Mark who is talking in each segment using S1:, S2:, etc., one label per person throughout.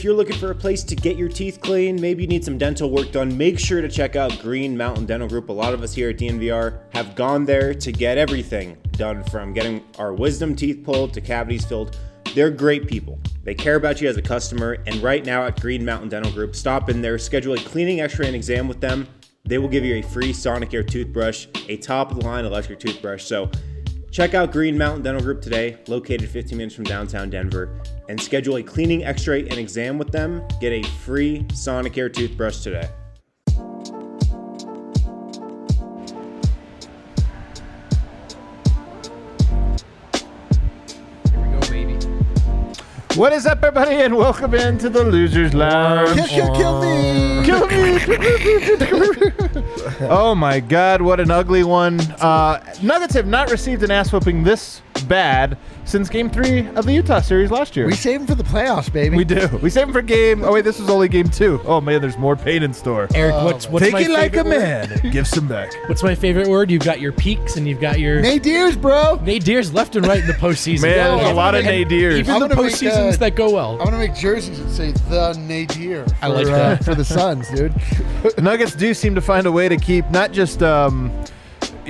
S1: if you're looking for a place to get your teeth clean, maybe you need some dental work done, make sure to check out Green Mountain Dental Group. A lot of us here at DNVR have gone there to get everything done from getting our wisdom teeth pulled to cavities filled. They're great people. They care about you as a customer, and right now at Green Mountain Dental Group, stop in there, schedule a cleaning, x ray, and exam with them. They will give you a free Sonicare toothbrush, a top of the line electric toothbrush. So check out Green Mountain Dental Group today, located 15 minutes from downtown Denver, and schedule a cleaning, x ray, and exam with them. Get a free Sonicare toothbrush today.
S2: Here we go, baby.
S3: What is up, everybody, and welcome into the Losers Lounge.
S4: Kill, kill, kill me!
S3: Kill me! oh my God, what an ugly one! Uh, Nuggets have not received an ass whooping this bad since Game Three of the Utah series last year.
S4: We save him for the playoffs, baby.
S3: We do. We saved him for game. Oh wait, this was only game two. Oh man, there's more pain in store.
S2: Eric, what's what's
S3: Take
S2: my
S3: it like a
S2: favorite word?
S3: man. Give some back.
S2: What's my favorite word? You've got your peaks and you've got your
S4: Nadirs, bro.
S2: nadirs left and right in the postseason.
S3: Man,
S4: there's a
S3: lot of
S2: and
S3: nadirs.
S2: Even
S4: I'm
S2: the
S4: gonna make,
S2: postseasons
S4: uh,
S2: that go well.
S4: I'm gonna make jerseys that say the Nadir. For,
S2: I like
S4: uh,
S2: that.
S4: for the Suns, dude.
S3: Nuggets do seem to find a way to keep not just um,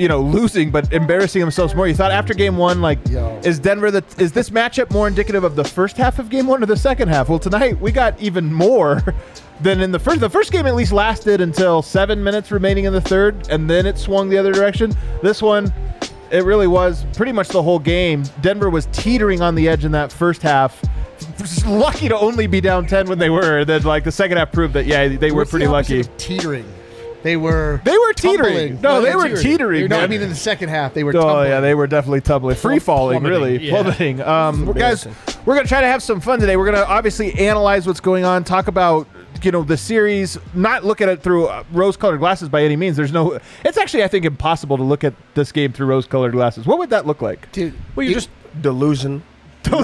S3: you know losing, but embarrassing themselves more. You thought after game one, like,
S4: Yo.
S3: is Denver the is this matchup more indicative of the first half of game one or the second half? Well, tonight we got even more. Than in the first, the first game at least lasted until seven minutes remaining in the third, and then it swung the other direction. This one, it really was pretty much the whole game. Denver was teetering on the edge in that first half. Lucky to only be down ten when they were. Then, like the second half proved that, yeah, they were
S4: What's
S3: pretty
S4: opposite
S3: lucky.
S4: Teetering. They were.
S3: They were teetering.
S4: tumbling.
S3: No, they
S4: they're
S3: were teetering.
S4: No, I
S3: man.
S4: mean in the second half they were.
S3: Oh
S4: tumbling.
S3: yeah, they were definitely tumbling, free falling, really
S2: yeah.
S3: plummeting. Um, guys, we're gonna try to have some fun today. We're gonna obviously analyze what's going on, talk about you know the series, not look at it through uh, rose-colored glasses by any means. There's no. It's actually I think impossible to look at this game through rose-colored glasses. What would that look like?
S4: Dude,
S2: well, you just
S5: delusion.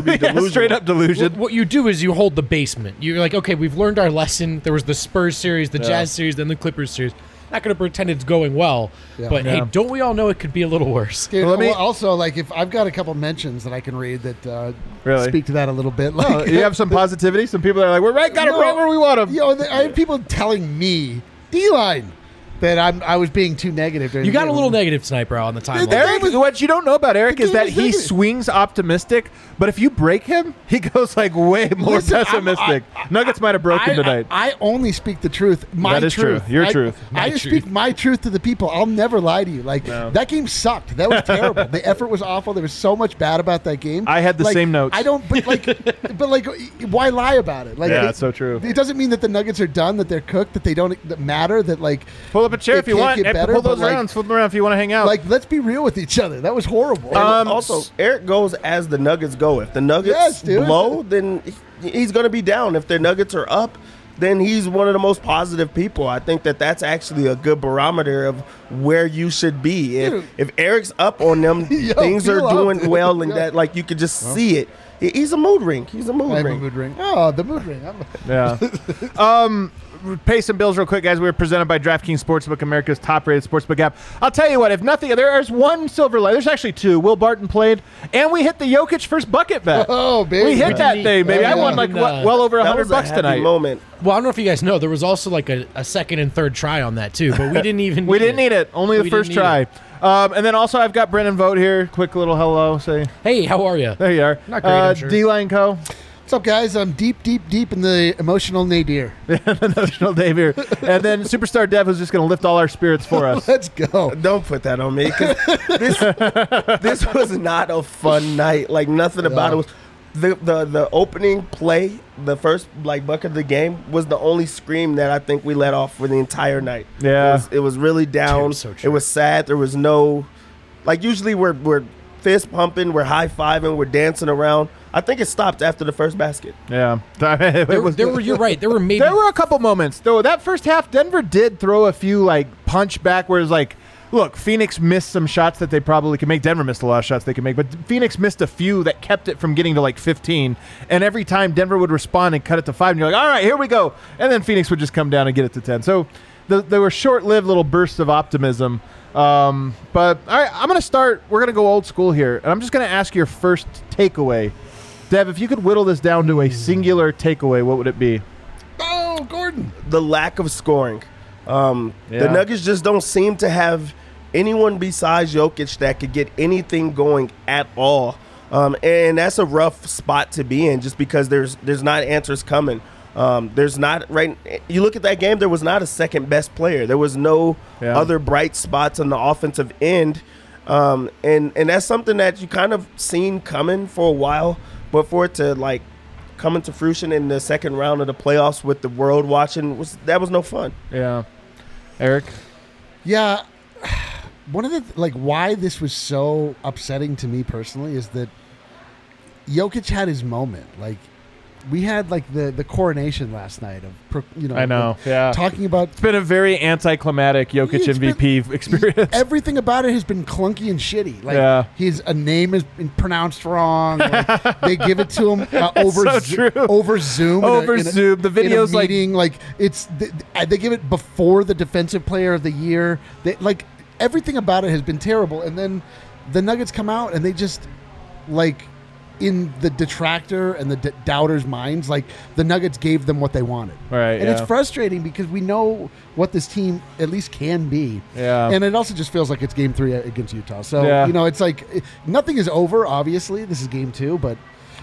S3: Yeah, straight up delusion.
S2: what you do is you hold the basement. You're like, okay, we've learned our lesson. There was the Spurs series, the
S3: Yeah.
S2: Jazz series, then the Clippers series. Not going to pretend it's going well,
S4: Yeah.
S2: but
S3: Yeah.
S2: hey, don't we all know it could be a little worse?
S4: Dude,
S3: Let me-
S4: well, also like if I've got a couple mentions that I can read that uh,
S3: Really?
S4: speak to that a little bit. Like,
S3: Oh, you have some positivity. Some people are like, "We're right, got it
S4: No.
S3: right where we want them."
S4: You know, I have people telling me D-line that I'm I was being too negative. During
S2: You
S4: the
S2: got a
S4: game.
S2: little negative tonight, bro, on the timeline.
S3: Eric, what you don't know about Eric is that he
S4: negative.
S3: swings optimistic, but if you break him, he goes like way more
S4: Listen, I'm-
S3: pessimistic. Nuggets might have broken
S4: I,
S3: tonight.
S4: I, I only speak the truth. My
S3: That is true.
S4: truth.
S3: Your
S4: I,
S3: truth.
S4: I
S2: My
S4: just
S2: truth.
S4: speak my truth to the people. I'll never lie to you. Like
S3: No.
S4: that game sucked. That was terrible. the effort was awful. There was so much bad about that game.
S3: I had the
S4: Like,
S3: same notes.
S4: I don't. But like, but like, why lie about it? Like,
S3: Yeah,
S4: it-
S3: it's so true.
S4: It doesn't mean that the Nuggets are done. That they're cooked. That they don't that matter. That like,
S3: Pull up a chair
S4: it
S3: if you
S4: can't
S3: want.
S4: get better,
S3: pull
S4: but,
S3: those
S4: like-
S3: around. Flip them around if you want to hang out.
S4: like, let's be real with each other. That was horrible.
S3: Um,
S5: also, Eric goes as the Nuggets go. If the Nuggets
S4: Yes, dude.
S5: blow, then he's going to be down. If the Nuggets are up, then he's one of the most positive people. I think that that's actually a good barometer of where you should be. If,
S4: Dude.
S5: if Eric's up on them,
S4: Yo,
S5: things are
S4: feel up,
S5: doing well, and
S4: Yeah.
S5: that like you could just see it. He's a mood ring. He's a mood
S4: I have a
S5: ring.
S4: mood ring. Oh, the mood ring. I'm,
S3: yeah. um, pay some bills real quick, guys. We are presented by DraftKings Sportsbook, America's top-rated sportsbook app. I'll tell you what. If nothing, there's one silver light. There's actually two. Will Barton played, and we hit the Jokic first bucket bet.
S4: oh, baby.
S3: we hit that thing, baby.
S4: Oh,
S3: I won like
S2: And, uh,
S3: well, well over a
S5: That
S3: hundred
S5: was a
S3: bucks
S5: happy
S3: tonight.
S5: moment.
S2: Well, I don't know if you guys know, there was also like a, a second and third try on that too, but we didn't even.
S3: We didn't need it. Only the first try.
S2: need
S3: Um, and then also I've got Brendan Vogt here. Quick little hello. Say
S2: Hey, how are you?
S3: there you are.
S2: Not great,
S3: Uh,
S2: sure.
S3: D-Line Co.
S4: What's up, guys? I'm deep, deep, deep in the emotional nadir.
S3: the notional Dave here, and then Superstar Dev who's just going to lift all our spirits for us.
S4: Let's go.
S5: Uh, don't put that on me. 'cause this this was not a fun night. Like nothing about it was. The, the the opening play, the first like bucket of the game, was the only scream that I think we let off for the entire night.
S3: Yeah.
S5: it was, it was really down.
S2: Dude, so true.
S5: it was sad. There was no, like usually we're we're fist pumping, we're high fiving, we're dancing around. I think it stopped after the first basket.
S3: Yeah,
S2: There,
S3: was-
S2: there were. You're right. There were maybe.
S3: There were a couple moments though. That first half, Denver did throw a few like punch back, where it's like, look, Phoenix missed some shots that they probably could make. Denver missed a lot of shots they could make, but Phoenix missed a few that kept it from getting to like 15. And every time Denver would respond and cut it to five, and you're like, all right, here we go. And then Phoenix would just come down and get it to 10. So the, there were short-lived little bursts of optimism. Um, but all right, I'm gonna start. We're gonna go old school here, and I'm just gonna ask your first takeaway Dev, if you could whittle this down to a singular takeaway, what would it be?
S4: Oh, Gordon.
S5: the lack of scoring. Um,
S3: Yeah.
S5: The Nuggets just don't seem to have anyone besides Jokic that could get anything going at all. Um, and that's a rough spot to be in, just because there's there's not answers coming. Um, there's not right. You look at that game. There was not a second best player. There was no
S3: Yeah.
S5: other bright spots on the offensive end, um, and and that's something that you kind of seen coming for a while. But for it to like come into fruition in the second round of the playoffs with the world watching was that was no fun.
S3: Yeah. Eric?
S4: Yeah, one of the like why this was so upsetting to me personally is that Jokic had his moment. Like we had like the the coronation last night of you know
S3: I know.
S4: like,
S3: Yeah.
S4: talking about
S3: It's been a very anticlimactic Jokic
S4: It's been-
S3: MVP experience.
S4: everything about it has been clunky and shitty. Like
S3: Yeah.
S4: his a name has been pronounced wrong. Like, they give it to him uh, over
S3: so
S4: Zo- over Zoom. in a-
S3: Over
S4: in a-
S3: Zoom. The
S4: in a
S3: video's like-
S4: meeting. Like, it's they, they give it before the defensive player of the year. They like everything about it has been terrible. And then the Nuggets come out and they just like in the detractor and the d- doubters' minds, like the Nuggets gave them what they wanted.
S3: Right,
S4: And
S3: yeah.
S4: it's frustrating because we know what this team at least can be.
S3: Yeah.
S4: And it also just feels like it's game three against Utah. So,
S3: Yeah.
S4: you know, it's like nothing is over, obviously. This is game two, but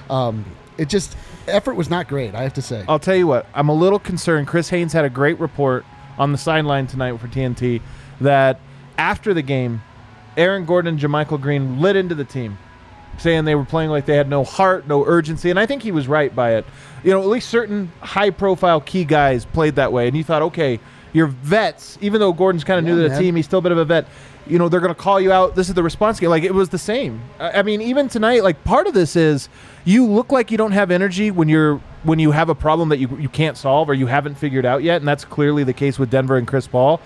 S4: um, it just, effort was not great, I have to say.
S3: I'll tell you what, I'm a little concerned. Chris Haynes had a great report on the sideline tonight for TNT that after the game, Aaron Gordon and JaMychal Green lit into the team, saying they were playing like they had no heart, no urgency, and I think he was right by it. You know, at least certain high-profile key guys played that way, and you thought, okay, you're vets. Even though Gordon's kind of
S4: Yeah,
S3: new to the team, he's still a bit of a vet. You know, they're going to call you out. This is the response game. Like it was the same. I I mean, even tonight, like part of this is you look like you don't have energy when you're when you have a problem that you you can't solve or you haven't figured out yet, and that's clearly the case with Denver and Chris Paul.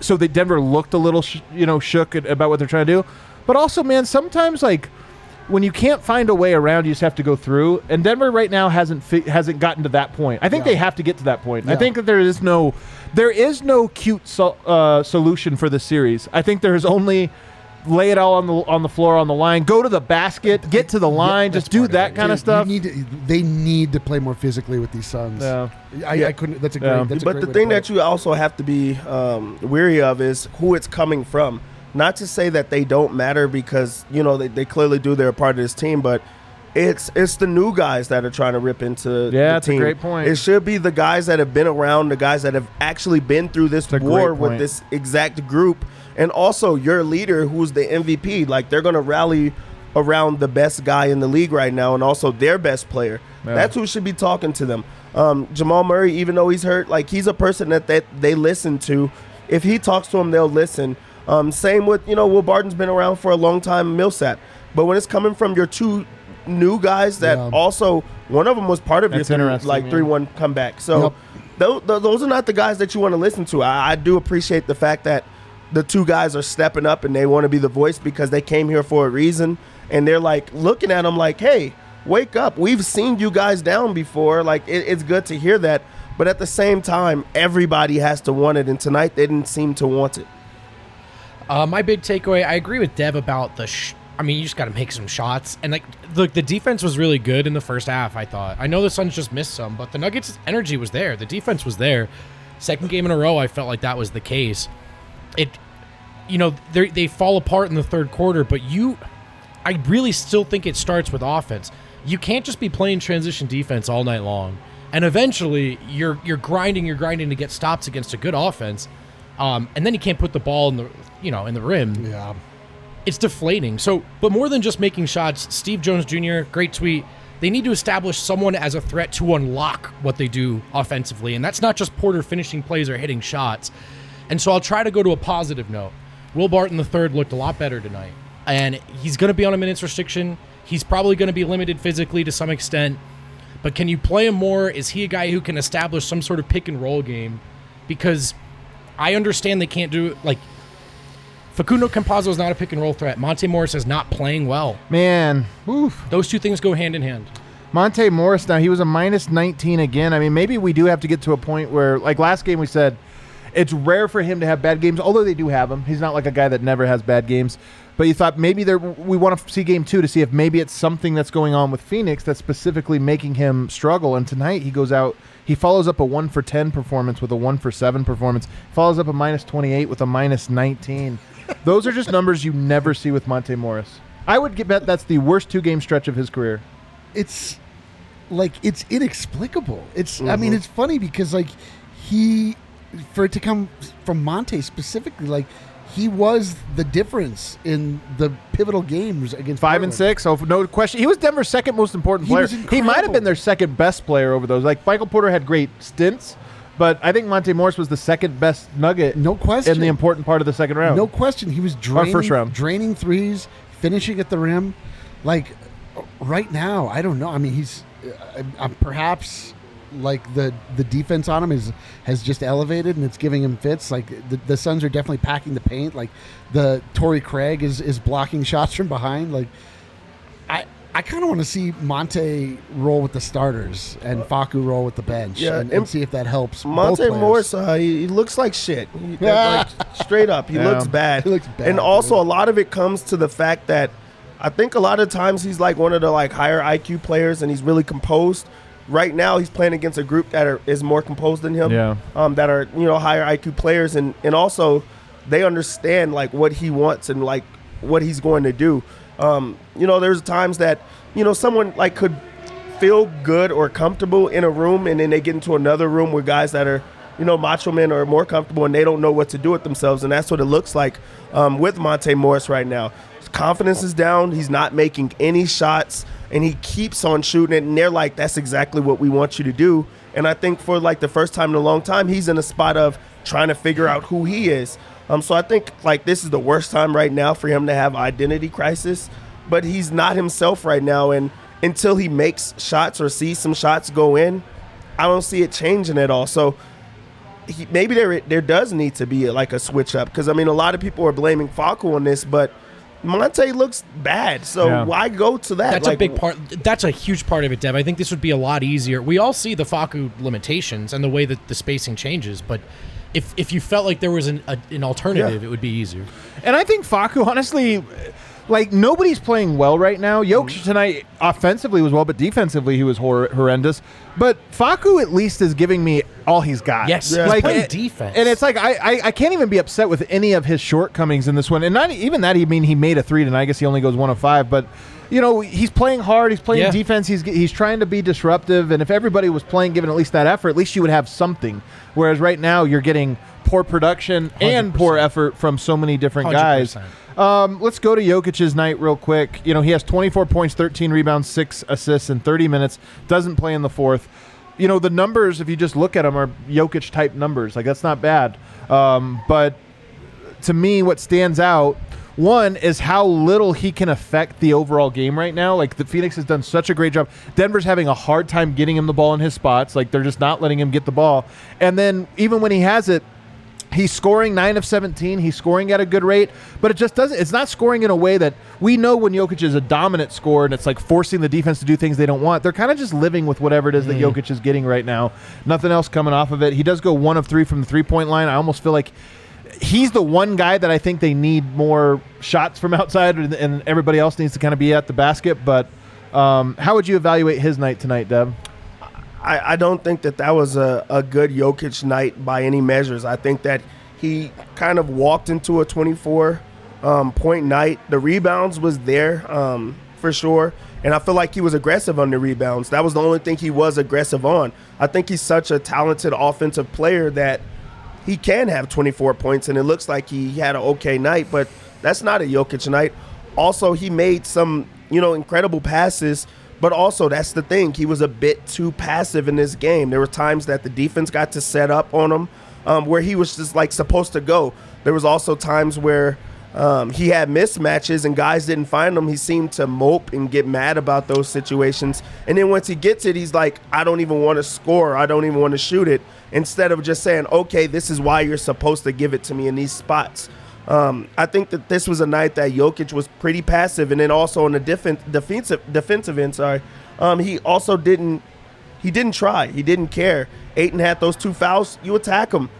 S3: So that Denver looked a little, sh- you know, shook at, about what they're trying to do. But also, man, sometimes like when you can't find a way around, you just have to go through. And Denver right now hasn't fi- hasn't gotten to that point. I think
S4: Yeah.
S3: they have to get to that point. I think that there is no there is no cute so, uh, solution for this series. I think there is only lay it all on the on the floor on the line, go to the basket, get to the line,
S4: Yeah,
S3: just do that
S4: it.
S3: kind of stuff.
S4: You need to, they need to play more physically with these Suns.
S3: Yeah.
S4: I,
S5: Yeah.
S4: I couldn't. That's a great.
S3: Yeah.
S4: That's a
S5: but
S4: great
S5: the
S4: way
S5: thing that you also have to be um, weary of is who it's coming from. Not to say that they don't matter because you know they, they clearly do. They're a part of this team, but it's it's the new guys that are trying to rip into
S3: Yeah,
S5: the
S3: that's a
S5: team.
S3: great point.
S5: It should be the guys that have been around, the guys that have actually been through this
S3: a
S5: war with this exact group, and also your leader, who's the MVP. Like they're gonna rally around the best guy in the league right now, and also their best player.
S3: Yeah.
S5: That's who should be talking to them. Um, Jamal Murray, even though he's hurt, like he's a person that, that they listen to. If he talks to them, they'll listen. Um, same with you know Will Barton's been around for a long time, Millsap. But when it's coming from your two new guys that
S4: Yeah.
S5: also one of them was part of
S3: That's
S5: your three, like
S3: yeah.
S5: three one comeback. So
S4: Yep.
S5: tho- tho- those are not the guys that you want to listen to. I, I do appreciate the fact that the two guys are stepping up and they want to be the voice because they came here for a reason and they're like looking at them like, hey, wake up. We've seen you guys down before. Like it, it's good to hear that. But at the same time, everybody has to want it, and tonight they didn't seem to want it.
S2: Uh, my big takeaway, I agree with Dev about the. Sh- I mean, you just got to make some shots, and like, look, the defense was really good in the first half. I thought. I know the Suns just missed some, but the Nuggets' energy was there. The defense was there. Second game in a row, I felt like that was the case. It, you know, they fall apart in the third quarter, but you, I really still think it starts with offense. You can't just be playing transition defense all night long, and eventually you're you're grinding, you're grinding to get stops against a good offense, um, and then you can't put the ball in the you know in the rim
S4: Yeah.
S2: it's deflating. So, but more than just making shots, Steve Jones Jr., great tweet. They need to establish someone as a threat to unlock what they do offensively. And that's not just Porter finishing plays or hitting shots. And so I'll try to go to a positive note. Will Barton III looked a lot better tonight. And he's going to be on a minutes restriction. He's probably going to be limited physically to some extent. But can you play him more? Is he a guy who can establish some sort of pick and roll game? Because I understand they can't do like Facundo Campazzo is not a pick and roll threat. Monte Morris is not playing well.
S3: Man, oof.
S2: Those two things go hand in hand.
S3: Monte Morris now he was a minus 19 again. I mean, maybe we do have to get to a point where like last game we said it's rare for him to have bad games, although they do have him. He's not like a guy that never has bad games. But you thought maybe there we want to see game two to see if maybe it's something that's going on with Phoenix that's specifically making him struggle. And tonight he goes out, he follows up a one for ten performance with a one for seven performance, follows up a minus twenty eight with a minus nineteen. Those are just numbers you never see with Monte Morris. I would bet that's the worst two game stretch of his career.
S4: it's like it's inexplicable. It's I mean
S5: Mhm.
S4: it's funny because like he for it to come from Monte specifically like he was the difference in the pivotal games against
S3: Five and six, so no question. He was Denver's second most important player.
S4: was
S3: He might have been their second best player over those. Like Michael Porter had great stints, but I think Monte Morris was the second best Nugget
S4: No question.
S3: in the important part of the second round.
S4: No question. He was draining,
S3: first round.
S4: draining threes, finishing at the rim. Like right now, I don't know. I mean, he's uh, uh, perhaps like the the defense on him is has just elevated and it's giving him fits. Like the, the Suns are definitely packing the paint. Like the Torrey Craig is is blocking shots from behind. Like I. I kind of want to see Monte roll with the starters and Facu roll with the bench
S5: Yeah,
S4: and,
S5: and
S4: see if that helps.
S5: Monte. Morris, uh, he, he looks like shit. He-
S4: Yeah.
S5: like, straight up, he
S3: Yeah.
S5: looks bad.
S4: He looks bad,
S5: and also,
S4: dude.
S5: a lot of it comes to the fact that I think a lot of times he's like one of the like higher IQ players, and he's really composed. Right now, he's playing against a group that are, is more composed than him.
S3: Yeah.
S5: Um, that are you know higher IQ players, and and also they understand like what he wants and like what he's going to do. Um, you know, there's times that you know someone like could feel good or comfortable in a room, and then they get into another room with guys that are, you know, macho men or more comfortable, and they don't know what to do with themselves, and that's what it looks like um, with Monte Morris right now. His confidence is down. He's not making any shots, and he keeps on shooting it. And they're like, "That's exactly what we want you to do." And I think for like the first time in a long time, he's in a spot of trying to figure out who he is. Um, so I think like this is the worst time right now for him to have identity crisis, but he's not himself right now, and until he makes shots or sees some shots go in, I don't see it changing at all. So he, maybe there there does need to be like a switch up because I mean a lot of people are blaming Facu on this, but Monte looks bad. So
S3: Yeah.
S5: why go to that?
S2: That's
S5: Like,
S2: a big part. That's a huge part of it, Dev. I think this would be a lot easier. We all see the Facu limitations and the way that the spacing changes, but if if you felt like there was an a, an alternative,
S5: Yeah.
S2: it would be easier.
S3: And I think Facu, honestly, like nobody's playing well right now. Jokic mm-hmm. tonight offensively was well, but defensively he was hor- horrendous. But Facu at least is giving me all he's got.
S2: Yes,
S5: Yeah.
S2: he's
S3: like
S2: playing
S3: it-
S2: defense,
S3: and it's like I, I I can't even be upset with any of his shortcomings in this one. And not even that. I mean, he made a three tonight. I guess he only goes one of five, but. You know he's playing hard. He's playing
S2: Yeah.
S3: defense. He's he's trying to be disruptive. And if everybody was playing, given at least that effort, at least you would have something. Whereas right now you're getting poor production and poor effort from so many different guys.
S2: 100%.
S3: Um, let's go to Jokic's night real quick. You know, he has 24 points, 13 rebounds, six assists in 30 minutes. Doesn't play in the fourth. You know, the numbers, if you just look at them, are Jokic type numbers. Like, that's not bad. Um, but to me, what stands out, one is how little he can affect the overall game right now. Like the Phoenix has done such a great job. Denver's having a hard time getting him the ball in his spots. Like they're just not letting him get the ball. And then even when he has it, He's scoring nine of 17. He's scoring at a good rate, but it just doesn't. It's not scoring in a way that we know when Jokic is a dominant scorer and it's like forcing the defense to do things they don't want. They're kind of just living with whatever it is that hmm. Jokic is getting right now. Nothing else coming off of it. He does go one of three from the three point line. I almost feel like he's the one guy that I think they need more shots from outside, and, and everybody else needs to kind of be at the basket. But um, how would you evaluate his night tonight, Deb?
S5: I, I don't think that that was a, a good Jokic night by any measures. I think that he kind of walked into a 24 um, point night. The rebounds was there um, for sure, and I feel like he was aggressive on the rebounds. That was the only thing he was aggressive on. I think he's such a talented offensive player that he can have 24 points, and it looks like he had an okay night, but that's not a Jokic night. Also, he made some, you know, incredible passes, but also that's the thing. He was a bit too passive in this game. There were times that the defense got to set up on him um, where he was just like supposed to go. There was also times where um, he had mismatches and guys didn't find him. He seemed to mope and get mad about those situations. And then once he gets it, he's like, I don't even want to score. I don't even want to shoot it. Instead of just saying, okay, this is why you're supposed to give it to me in these spots. Um, I think that this was a night that Jokic was pretty passive, and then also on the defen- defensive defensive end, sorry, um, he also didn't he didn't try. He didn't care. Ayton had those two fouls. You attack him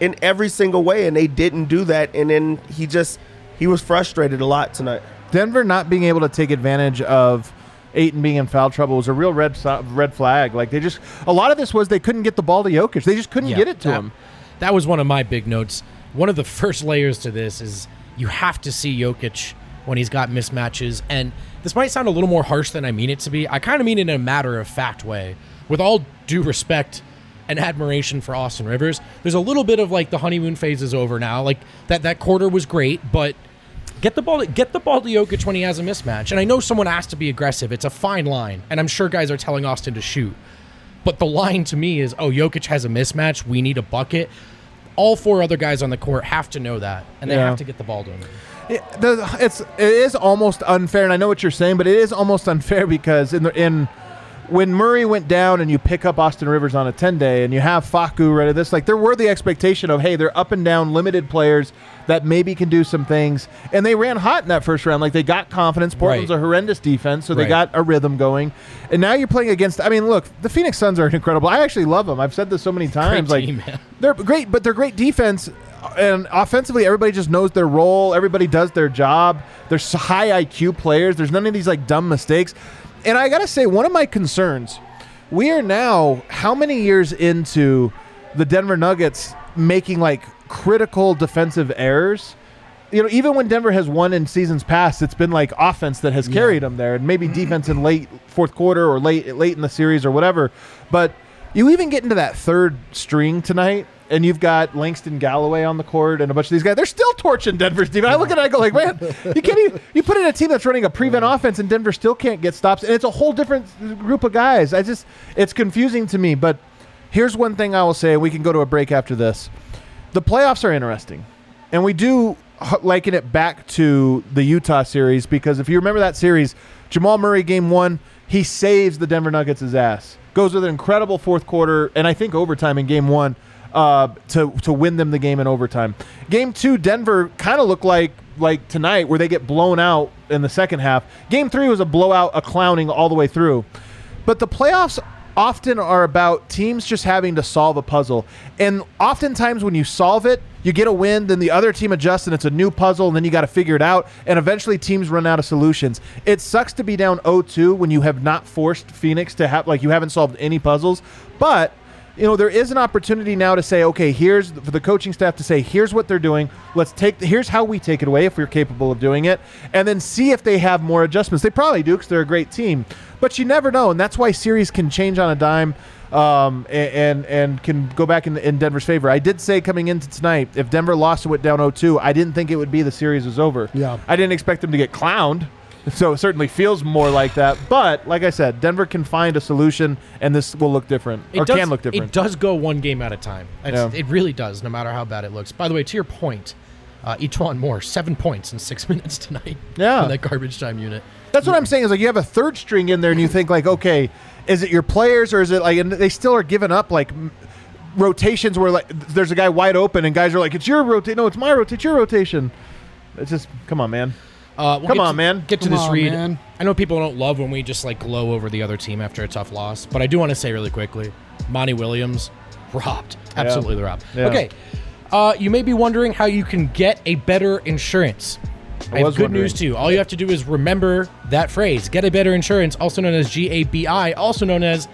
S5: in every single way, and they didn't do that. And then he just he was frustrated a lot tonight.
S3: Denver not being able to take advantage of Ayton being in foul trouble was a real red red flag. Like they just a lot of this was they couldn't get the ball to Jokic. They just couldn't
S2: Yeah,
S3: get it to
S2: that,
S3: him.
S2: That was one of my big notes. One of the first layers to this is you have to see Jokic when he's got mismatches. And this might sound a little more harsh than I mean it to be. I kind of mean it in a matter of fact way. With all due respect and admiration for Austin Rivers, there's a little bit of like the honeymoon phase is over now. Like that that quarter was great, but Get the ball. Get the ball to Jokic when he has a mismatch. And I know someone asked to be aggressive. It's a fine line, and I'm sure guys are telling Austin to shoot. But the line to me is, oh, Jokic has a mismatch. We need a bucket. All four other guys on the court have to know that, and they
S3: Yeah.
S2: have to get the ball to him.
S3: It, the, it's it is almost unfair, and I know what you're saying, but it is almost unfair because in the in when Murray went down and you pick up Austin Rivers on a 10 day and you have Facu ready this like there were the expectation of hey they're up and down limited players that maybe can do some things and they ran hot in that first round like they got confidence Portland's
S2: Right.
S3: a horrendous defense so they
S2: Right.
S3: got a rhythm going and now you're playing against I mean look the Phoenix Suns are incredible I actually love them I've said this so many times like
S2: team,
S3: they're great, but they're great defense. And offensively, everybody just knows their role. Everybody does their job. There's high IQ players. There's none of these like dumb mistakes. And I gotta say, one of my concerns, we are now how many years into the Denver Nuggets making like critical defensive errors? You know, even when Denver has won in seasons past, it's been like offense that has carried them there, and maybe defense in late fourth quarter or late late in the series or whatever. But you even get into that third string tonight, and you've got Langston Galloway on the court and a bunch of these guys. They're still torching Denver's defense. I look at it, I go like, man, you can't even. You put in a team that's running a prevent offense, and Denver still can't get stops, and it's a whole different group of guys. I just, it's confusing to me. But here's one thing I will say, and we can go to a break after this. The playoffs are interesting, and we do liken it back to the Utah series because if you remember that series, Jamal Murray game one, he saves the Denver Nuggets' ass. Goes with an incredible fourth quarter, and I think overtime in game one uh, to to win them the game in overtime. Game two, Denver kind of looked like like tonight where they get blown out in the second half. Game three was a blowout, a clowning all the way through. But the playoffs often are about teams just having to solve a puzzle. And oftentimes when you solve it, you get a win, then the other team adjusts and it's a new puzzle, and then you got to figure it out. And eventually teams run out of solutions. It sucks to be down 0 2 when you have not forced Phoenix to have, like, you haven't solved any puzzles. But you know there is an opportunity now to say okay here's for the coaching staff to say here's what they're doing let's take here's how we take it away if we're capable of doing it and then see if they have more adjustments they probably do because they're a great team but you never know and that's why series can change on a dime um, and and can go back in, in Denver's favor. I did say coming into tonight, if Denver lost and went down 0-2, I didn't think it would be the series was over.
S4: Yeah.
S3: I didn't expect them to get clowned. So it certainly feels more like that. But like I said, Denver can find a solution, and this will look different, or
S2: does,
S3: can look different.
S2: It does go one game at a time.
S3: Yeah.
S2: It really does, no matter how bad it looks. By the way, to your point, uh, E'Twaun Moore, seven points in six minutes tonight.
S3: Yeah.
S2: in that garbage time unit.
S3: That's what I'm saying. Is like you have a third string in there, and you think like, okay, is it your players or is it like? And they still are giving up like rotations where like there's a guy wide open, and guys are like, it's your rotation. No, it's my rotation. It's your rotation. It's just come on, man.
S2: Uh, we'll
S3: Come on,
S2: to-
S3: man.
S2: Get to
S4: Come
S2: this
S4: on,
S2: read.
S4: man.
S2: I know people don't love when we just like glow over the other team after a tough loss, but I do want to say really quickly, Monty Williams robbed, absolutely robbed.
S3: Yeah.
S2: Okay, uh, you may be wondering how you can get a better insurance. I, have good
S3: wondering.
S2: news you. All you have to do is remember that phrase: "Get a better insurance," also known as GABI, also known as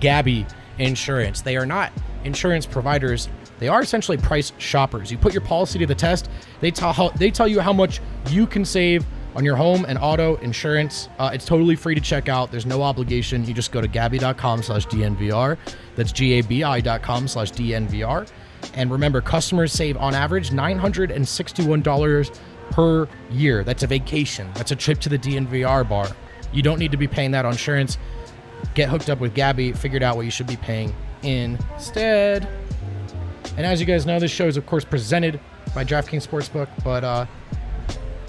S2: Gabi Insurance. They are not insurance providers. They are essentially price shoppers. You put your policy to the test. They tell how, they tell you how much you can save on your home and auto insurance. Uh, it's totally free to check out. There's no obligation. You just go to gabi.com slash DNVR. That's G-A-B-I.com slash DNVR. And remember, customers save on average $961 per year. That's a vacation. That's a trip to the DNVR bar. You don't need to be paying that on insurance. Get hooked up with Gabi, figured out what you should be paying instead. And as you guys know, this show is of course presented by DraftKings Sportsbook, but uh,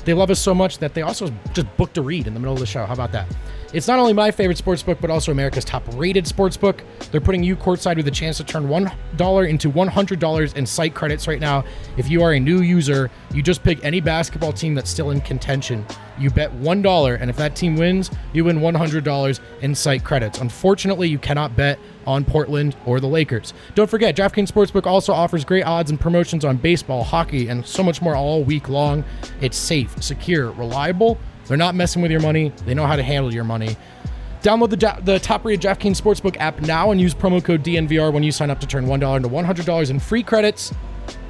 S2: they love us so much that they also just booked a read in the middle of the show. How about that? It's not only my favorite sports book, but also America's top rated sports book. They're putting you courtside with a chance to turn $1 into $100 in site credits right now. If you are a new user, you just pick any basketball team that's still in contention. You bet $1, and if that team wins, you win $100 in site credits. Unfortunately, you cannot bet on Portland or the Lakers. Don't forget, DraftKings Sportsbook also offers great odds and promotions on baseball, hockey, and so much more all week long. It's safe, secure, reliable. They're not messing with your money, they know how to handle your money. Download the, the top rated DraftKings Sportsbook app now and use promo code DNVR when you sign up to turn $1 into $100 in free credits.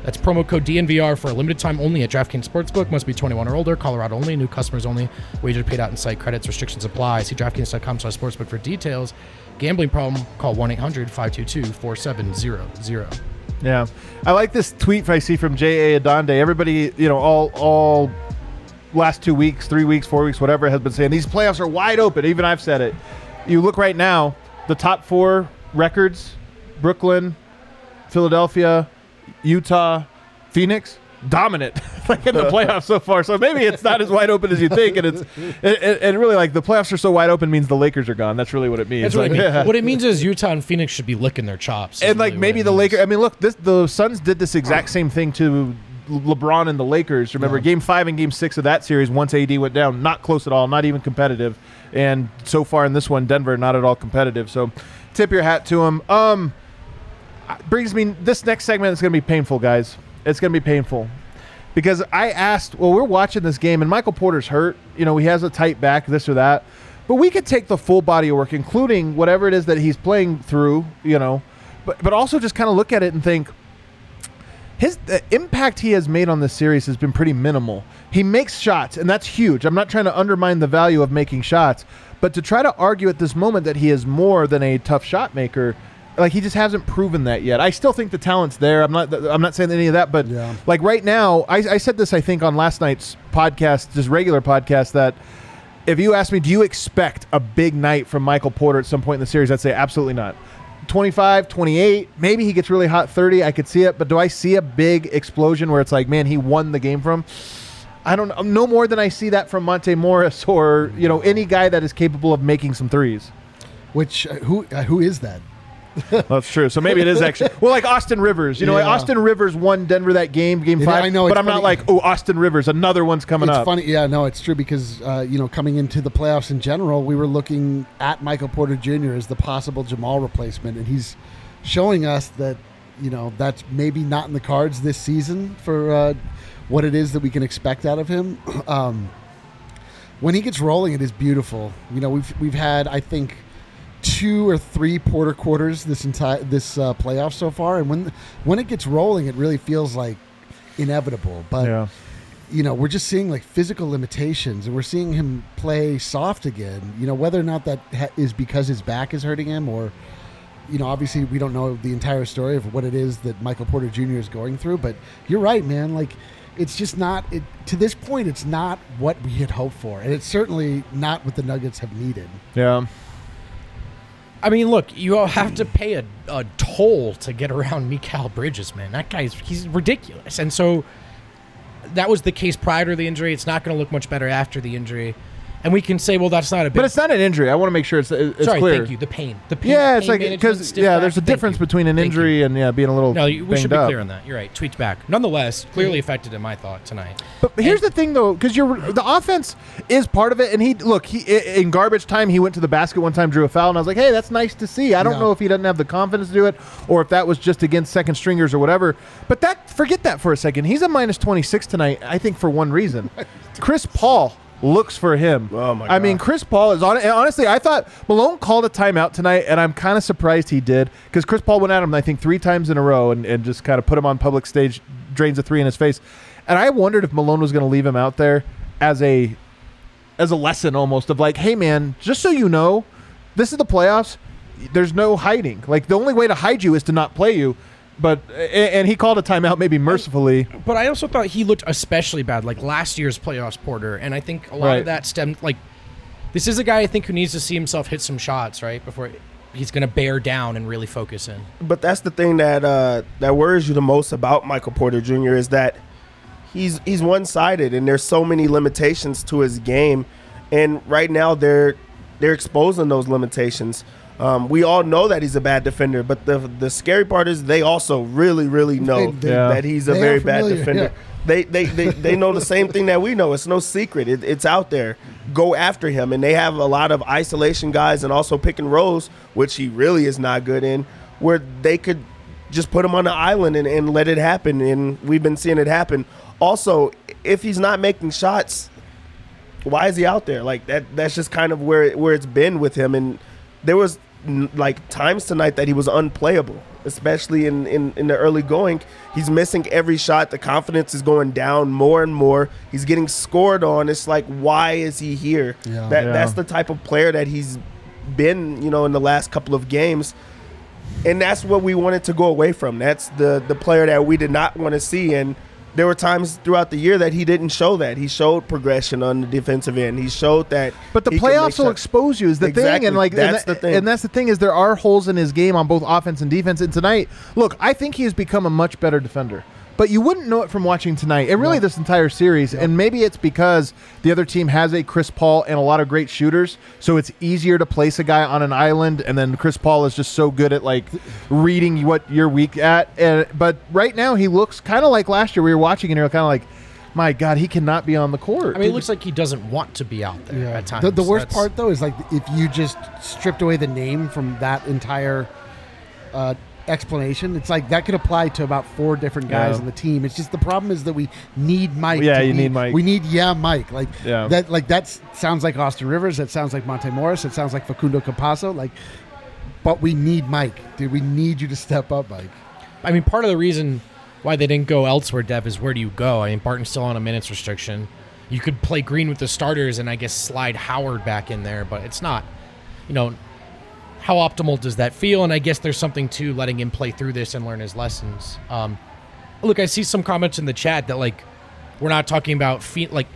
S2: That's promo code DNVR for a limited time only at DraftKings Sportsbook. Must be 21 or older. Colorado only. New customers only. Wager paid out in site credits. Restrictions apply. See DraftKings.com slash sportsbook for details. Gambling problem? Call 1-800-522-4700.
S3: Yeah, I like this tweet I see from J. A. Adande. Everybody, you know, all all last two weeks, three weeks, four weeks, whatever, has been saying these playoffs are wide open. Even I've said it. You look right now, the top four records: Brooklyn, Philadelphia, Utah, Phoenix. Dominant, like in the playoffs so far. So maybe it's not as wide open as you think, and it's it, it, and really like the playoffs are so wide open means the Lakers are gone. That's really what it means.
S2: That's what
S3: Like,
S2: it means.
S3: yeah.
S2: What it means is Utah and Phoenix should be licking their chops.
S3: and like
S2: really
S3: maybe the. Lakers. I mean, look, this the Suns did this exact same thing to LeBron and the Lakers. Remember,
S4: Yeah.
S3: Game Five and Game Six of that series, once AD went down, not close at all, not even competitive. And so far in this one, Denver not at all competitive. So, tip your hat to him. Um, brings me this next segment is going to be painful, guys. It's going to be painful because I asked. Well, we're watching this game, and Michael Porter's hurt. You know, he has a tight back, this or that. But we could take the full body of work, including whatever it is that he's playing through. You know, but but also just kind of look at it and think his the impact he has made on this series has been pretty minimal. He makes shots, and that's huge. I'm not trying to undermine the value of making shots, but to try to argue at this moment that he is more than a tough shot maker, like he just hasn't proven that yet. I still think the talent's there. I'm not. I'm not saying any of that, but
S4: Yeah.
S3: like right now, I, I said this I think on last night's podcast, just regular podcast, that if you ask me, do you expect a big night from Michael Porter at some point in the series? I'd say absolutely not. 25, 28, maybe he gets really hot 30. I could see it, but do I see a big explosion where it's like, man, he won the game from? I don't know. No more than I see that from Monte Morris or, you know, any guy that is capable of making some threes.
S4: Which uh, who uh, who is that?
S3: That's true. So maybe it is actually well, like Austin Rivers. You know, like
S4: Yeah.
S3: Austin Rivers won Denver that game, game five.
S4: I know,
S3: but
S4: it's
S3: I'm not
S4: funny.
S3: like, oh, Austin Rivers, another one's coming
S4: it's
S3: up.
S4: funny. Yeah, no, it's true because uh, you know coming into the playoffs in general, we were looking at Michael Porter Jr. as the possible Jamal replacement, and he's showing us that you know that's maybe not in the cards this season for uh, what it is that we can expect out of him. um, when he gets rolling, it is beautiful. You know, we've we've had I think two or three Porter quarters this entire this uh, playoff so far, and when when it gets rolling, it really feels like inevitable. But
S3: Yeah.
S4: you know, we're just seeing like physical limitations, and we're seeing him play soft again. You know, whether or not that ha- is because his back is hurting him, or you know, obviously we don't know the entire story of what it is that Michael Porter Jr. is going through. But you're right, man. Like, it's just not. It, to this point, it's not what we had hoped for, and it's certainly not what the Nuggets have needed.
S3: Yeah.
S2: I mean, look, you all have to pay a, a toll to get around Mikal Bridges, man. That guy's he's ridiculous. And so that was the case prior to the injury. It's not going to look much better after the injury. And we can say, well, that's not a big.
S3: But it's not an injury. I want to make sure it's, uh, it's
S2: sorry,
S3: clear.
S2: thank you. The pain, the pain.
S3: Yeah, it's
S2: pain
S3: like because yeah,
S2: back,
S3: there's a difference
S2: you.
S3: between an
S2: Thank you.
S3: injury and yeah, being a little.
S2: No, you- we should be
S3: up.
S2: clear on that. You're right. Tweaked back. Nonetheless, clearly affected in my thought tonight.
S3: But here's the thing, though, because you're the offense is part of it, and he look he in garbage time he went to the basket one time, drew a foul, and I was like, hey, that's nice to see. I don't
S4: Yeah.
S3: know if he doesn't have the confidence to do it, or if that was just against second stringers or whatever. But that forget that for a second. He's a minus twenty six tonight. I think for one reason, Chris Paul looks for him.
S5: Oh, my
S3: I mean, Chris Paul is on. And honestly, I thought Malone called a timeout tonight, and I'm kind of surprised he did because Chris Paul went at him, I think, three times in a row and, and just kind of put him on public stage, drains a three in his face. And I wondered if Malone was going to leave him out there as a as a lesson almost of like, hey man, just so you know, this is the playoffs. There's no hiding. Like the only way to hide you is to not play you. But and he called a timeout maybe mercifully.
S2: But I also thought he looked especially bad, like last year's playoffs Porter, and I think a lot
S3: Right.
S2: of that stemmed like this is a guy I think who needs to see himself hit some shots right before he's going to bear down and really focus in.
S5: But that's the thing that uh, that worries you the most about Michael Porter Jr. is that he's he's one sided, and there's so many limitations to his game, and right now they're they're exposing those limitations. Um, we all know that he's a bad defender, but the the scary part is they also really really know
S4: They-
S3: Yeah.
S5: that he's a very bad defender.
S4: yeah.
S5: They, they, they, they know the same thing that we know. It's no secret. It, it's out there. Go after him. And they have a lot of isolation guys and also pick and rolls, which he really is not good in, where they could just put him on the island and, and let it happen. And we've been seeing it happen. Also, if he's not making shots, why is he out there? Like that. That's just kind of where where it's been with him. And there was n- like times tonight that he was unplayable, especially in, in in the early going. He's missing every shot. The confidence is going down more and more. He's getting scored on. It's like why is he here?
S4: Yeah.
S5: That
S3: Yeah.
S5: that's the type of player that he's been. You know, in the last couple of games. And that's what we wanted to go away from. That's the the player that we did not want to see. And there were times throughout the year that he didn't show that. He showed progression on the defensive end. He showed that.
S3: But the
S5: he could make
S3: playoffs will
S5: shots.
S3: expose you is the thing, and like
S5: That's
S3: and
S5: the thing.
S3: and that's the thing is there are holes in his game on both offense and defense. And tonight, look, I think he has become a much better defender. But you wouldn't know it from watching tonight, and really this entire series. And maybe it's because the other team has a Chris Paul and a lot of great shooters, so it's easier to place a guy on an island. And then Chris Paul is just so good at like reading what you're weak at. And, but right now, he looks kind of like last year. We were watching, and you're kind of like, my God, he cannot be on the court.
S2: I mean, it looks like he doesn't want to be out there at times.
S4: The, the worst
S2: That's-
S4: part though is like if you just stripped away the name from that entire uh, explanation, it's like that could apply to about four different guys
S3: Yeah.
S4: on the team. It's just the problem is that we need Mike.
S3: Yeah,
S4: to
S3: you
S4: be-
S3: need Mike.
S4: We need yeah, Mike. Like
S3: Yeah.
S4: that. Like that sounds like Austin Rivers. That sounds like Monte Morris. It sounds like Facundo Campazzo. Like, but we need Mike, dude. We need you to step up, Mike.
S2: I mean, part of the reason why they didn't go elsewhere, Dev, is where do you go? I mean, Barton's still on a minutes restriction. You could play Green with the starters and I guess slide Howard back in there, but it's not, you know, how optimal does that feel? And I guess there's something to letting him play through this and learn his lessons. Um, look, I see some comments in the chat that like we're not talking about like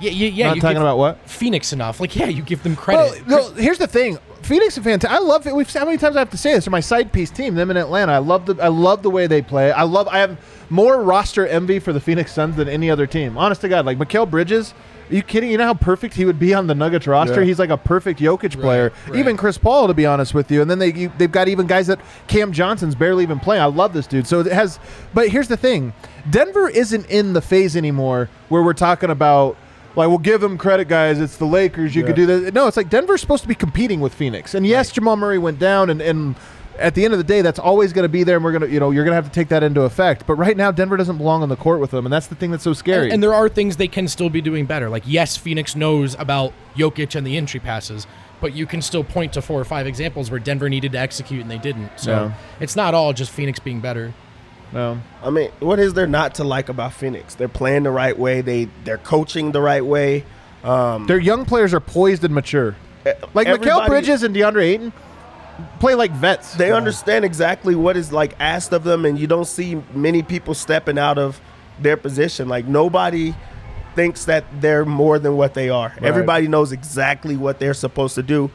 S2: yeah yeah yeah.
S3: Not talking about what?
S2: Phoenix enough. Like yeah, you give them
S3: Well,
S2: credit.
S3: no, here's the thing. Phoenix is fantastic. I love it. We've how many times I have to say this? They're my side piece team. Them in Atlanta. I love the I love the way they play. I love. I have more roster envy for the Phoenix Suns than any other team. Honest to God, like Mikal Bridges. Are you kidding? You know how perfect he would be on the Nuggets roster.
S5: Yeah.
S3: He's like a perfect Jokic player.
S2: right.
S3: Even Chris Paul, to be honest with you. And then they you, they've got even guys that Cam Johnson's barely even playing. I love this dude. So it has. But here's the thing: Denver isn't in the phase anymore where we're talking about. Like, we'll give them credit, guys. It's the Lakers. You could do that. No, it's like Denver's supposed to be competing with Phoenix. And yes, Jamal Murray went down, and, and at the end of the day, that's always going to be there. And we're gonna, you know, you're gonna have to take that into effect. But right now, Denver doesn't belong on the court with them, and that's the thing that's so scary.
S2: And, and there are things they can still be doing better. Like, yes, Phoenix knows about Jokic and the entry passes, but you can still point to four or five examples where Denver needed to execute and they didn't. So
S3: Yeah.
S2: it's not all just Phoenix being better.
S3: no.
S5: I mean, what is there not to like about Phoenix? They're playing the right way. They they're coaching the right way. Um,
S3: Their young players are poised and mature. Like
S5: Mikal
S3: Bridges and DeAndre Ayton play like vets.
S5: they understand exactly what is like asked of them, and you don't see many people stepping out of their position. Like nobody thinks that they're more than what they are. Everybody knows exactly what they're supposed to do.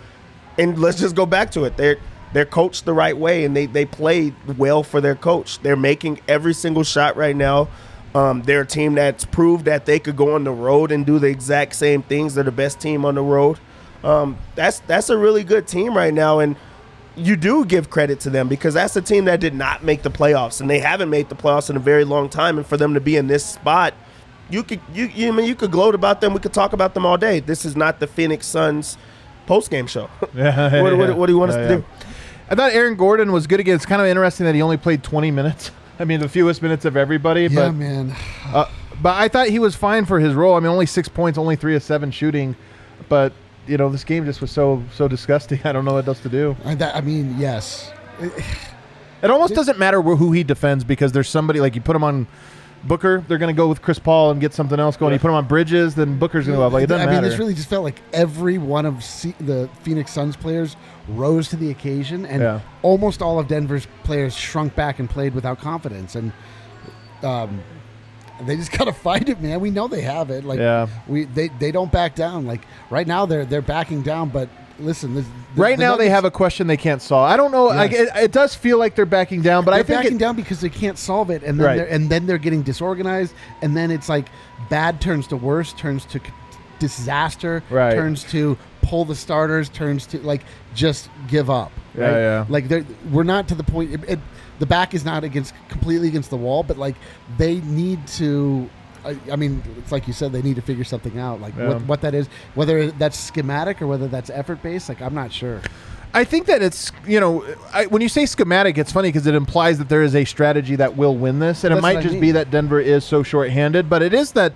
S5: And let's just go back to it. They're they're coached the right way, and they they play well for their coach. They're making every single shot right now. Um, they're a team that's proved that they could go on the road and do the exact same things. They're the best team on the road. Um, that's that's a really good team right now, and you do give credit to them because that's a team that did not make the playoffs, and they haven't made the playoffs in a very long time. And for them to be in this spot, you could you, you I mean you could gloat about them. We could talk about them all day. This is not the Phoenix Suns post game show.
S3: Yeah,
S5: what, what,
S3: yeah.
S5: what do you want us
S3: Yeah,
S5: to
S3: yeah.
S5: do?
S3: I thought Aaron Gordon was good again. It's kind of interesting that he only played 20 minutes. I mean, the fewest minutes of everybody.
S4: Yeah,
S3: but
S4: man.
S3: Uh, but I thought he was fine for his role. I mean, only six points, only three of seven shooting. But you know, this game just was so so disgusting. I don't know what else to do.
S4: I, that, I mean, yes.
S3: It almost doesn't matter who he defends because there's somebody like you put him on Booker, they're going to go with Chris Paul and get something else going. You put him on Bridges, then Booker's going to go up. Like it doesn't matter.
S4: I mean,
S3: matter.
S4: this really just felt like every one of C- the Phoenix Suns players rose to the occasion, and
S3: Yeah.
S4: almost all of Denver's players shrunk back and played without confidence. And um, they just gotta fight it, man. We know they have it. Like,
S3: Yeah.
S4: we they, they don't back down. Like right now, they're they're backing down. But listen, this, the,
S3: right
S4: the
S3: now, they have a question they can't solve. I don't know.
S4: Yes.
S3: it, it does feel like they're backing down, but
S4: they're
S3: I think
S4: backing
S3: it,
S4: down because they can't solve it, and then
S3: Right.
S4: they're, and then they're getting disorganized, and then it's like bad turns to worse, turns to disaster,
S3: Right.
S4: turns to pull the starters, turns to like just give up.
S3: Yeah,
S4: right?
S3: yeah.
S4: Like we're not to the point. It, the back is not against completely against the wall, but like they need to I, I mean, it's like you said, they need to figure something out, like
S3: Yeah.
S4: what, what that is, whether that's schematic or whether that's effort based. Like I'm not sure.
S3: I think that it's you know I, when you say schematic, it's funny because it implies that there is a strategy that will win this, and it might just
S4: mean.
S3: be that Denver is so short-handed. But it is that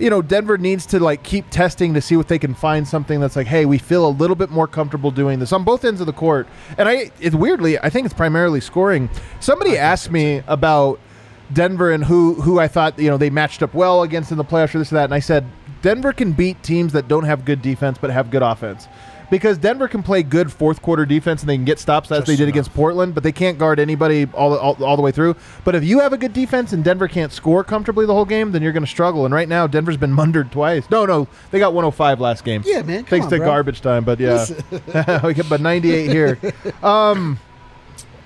S3: you know Denver needs to like keep testing to see what they can find something that's like, hey, we feel a little bit more comfortable doing this on both ends of the court. And I, it weirdly, I think it's primarily scoring. Somebody asked me about Denver and who who I thought you know they matched up well against in the playoffs or this or that, and I said Denver can beat teams that don't have good defense but have good offense. Because Denver can play good fourth quarter defense and they can get stops as they did
S2: enough.
S3: against Portland, but they can't guard anybody all, all, all the way through. But if you have a good defense and Denver can't score comfortably the whole game, then you're going to struggle. And right now, Denver's been mundered twice. No, no, they got 105 last game.
S4: Yeah, man,
S3: Thanks
S4: on,
S3: to
S4: bro.
S3: garbage time, but yeah, we get but 98 here. Um,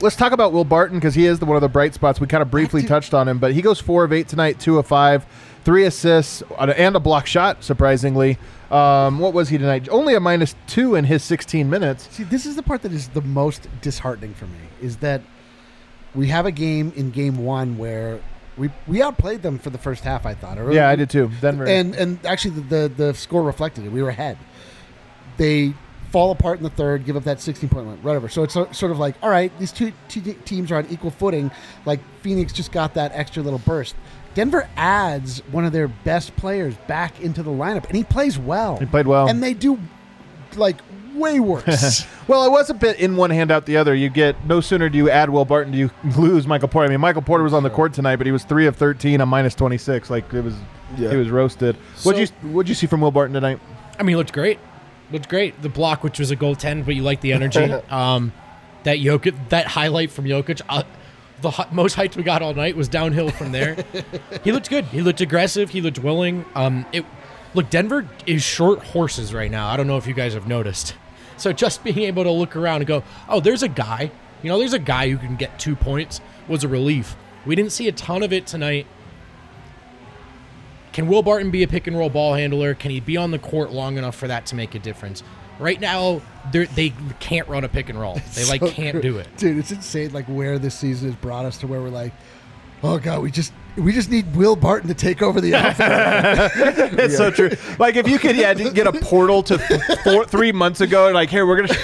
S3: let's talk about Will Barton because he is the one of the bright spots. We kind of briefly touched on him, but he goes four of eight tonight, two of five, three assists and a block shot. Surprisingly, um, what was he tonight? Only a minus two in his 16 minutes.
S4: See, this is the part that is the most disheartening for me is that we have a game in game one where we we outplayed them for the first half. I thought. Or
S3: Yeah, I did too. Denver.
S4: And and actually, the, the the score reflected it. We were ahead. They fall apart in the third, give up that 16 point win, whatever. So it's sort of like, all right, these two, two teams are on equal footing. Like Phoenix just got that extra little burst. Denver adds one of their best players back into the lineup, and he plays well.
S3: He played well.
S4: and they do like way worse.
S3: Well, it was a bit in one hand out the other. You get no sooner do you add Will Barton, do you lose Michael Porter. I mean, Michael Porter was on the court tonight, but he was three of thirteen on minus twenty six. Like it was,
S5: Yeah.
S3: he was roasted. What'd you What'd you see from Will Barton tonight?
S2: I mean, he looked great. Looked great. The block, which was a goaltend, but you like the energy. um, that Jokic, that highlight from Jokic, uh, the hi- most heights we got all night was downhill from there. he looked good. He looked aggressive. He looked willing. Um, it look Denver is short horses right now. I don't know if you guys have noticed. So just being able to look around and go, oh, there's a guy. You know, there's a guy who can get two points was a relief. We didn't see a ton of it tonight. Can Will Barton be a pick and roll ball handler? Can he be on the court long enough for that to make a difference? Right now, they're, can't run a pick and roll. They like
S4: So
S2: can't do it.
S4: dude. It's insane. Like where this season has brought us to where we're like, oh god, we just we just need Will Barton to take over the offense.
S3: It's so true. Like if you could, yeah, get a portal to four, three months ago, and like here we're gonna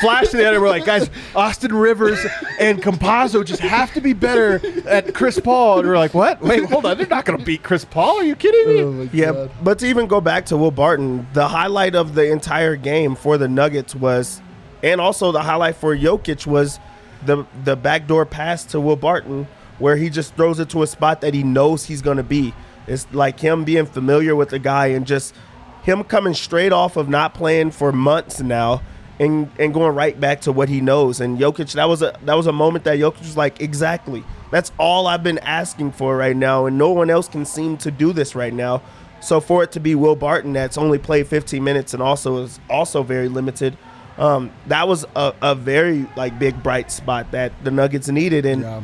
S3: flash to the other. We're like, guys, Austin Rivers and Campazzo just have to be better at Chris Paul, and we're like, what? Wait, hold on, they're not gonna beat Chris Paul. Are you kidding me?
S4: oh my
S5: Yeah, but to even go back to Will Barton, the highlight of the entire game for the Nuggets was, and also the highlight for Jokic was the the backdoor pass to Will Barton, where he just throws it to a spot that he knows he's gonna be. It's like him being familiar with the guy and just him coming straight off of not playing for months now. And, and going right back to what he knows and Jokic that was a that was a moment that Jokic was like exactly that's all I've been asking for right now and no one else can seem to do this right now so for it to be Will Barton that's only played 15 minutes and also is also very limited, um, that was a, a very like big bright spot that the Nuggets needed, and
S4: Yeah.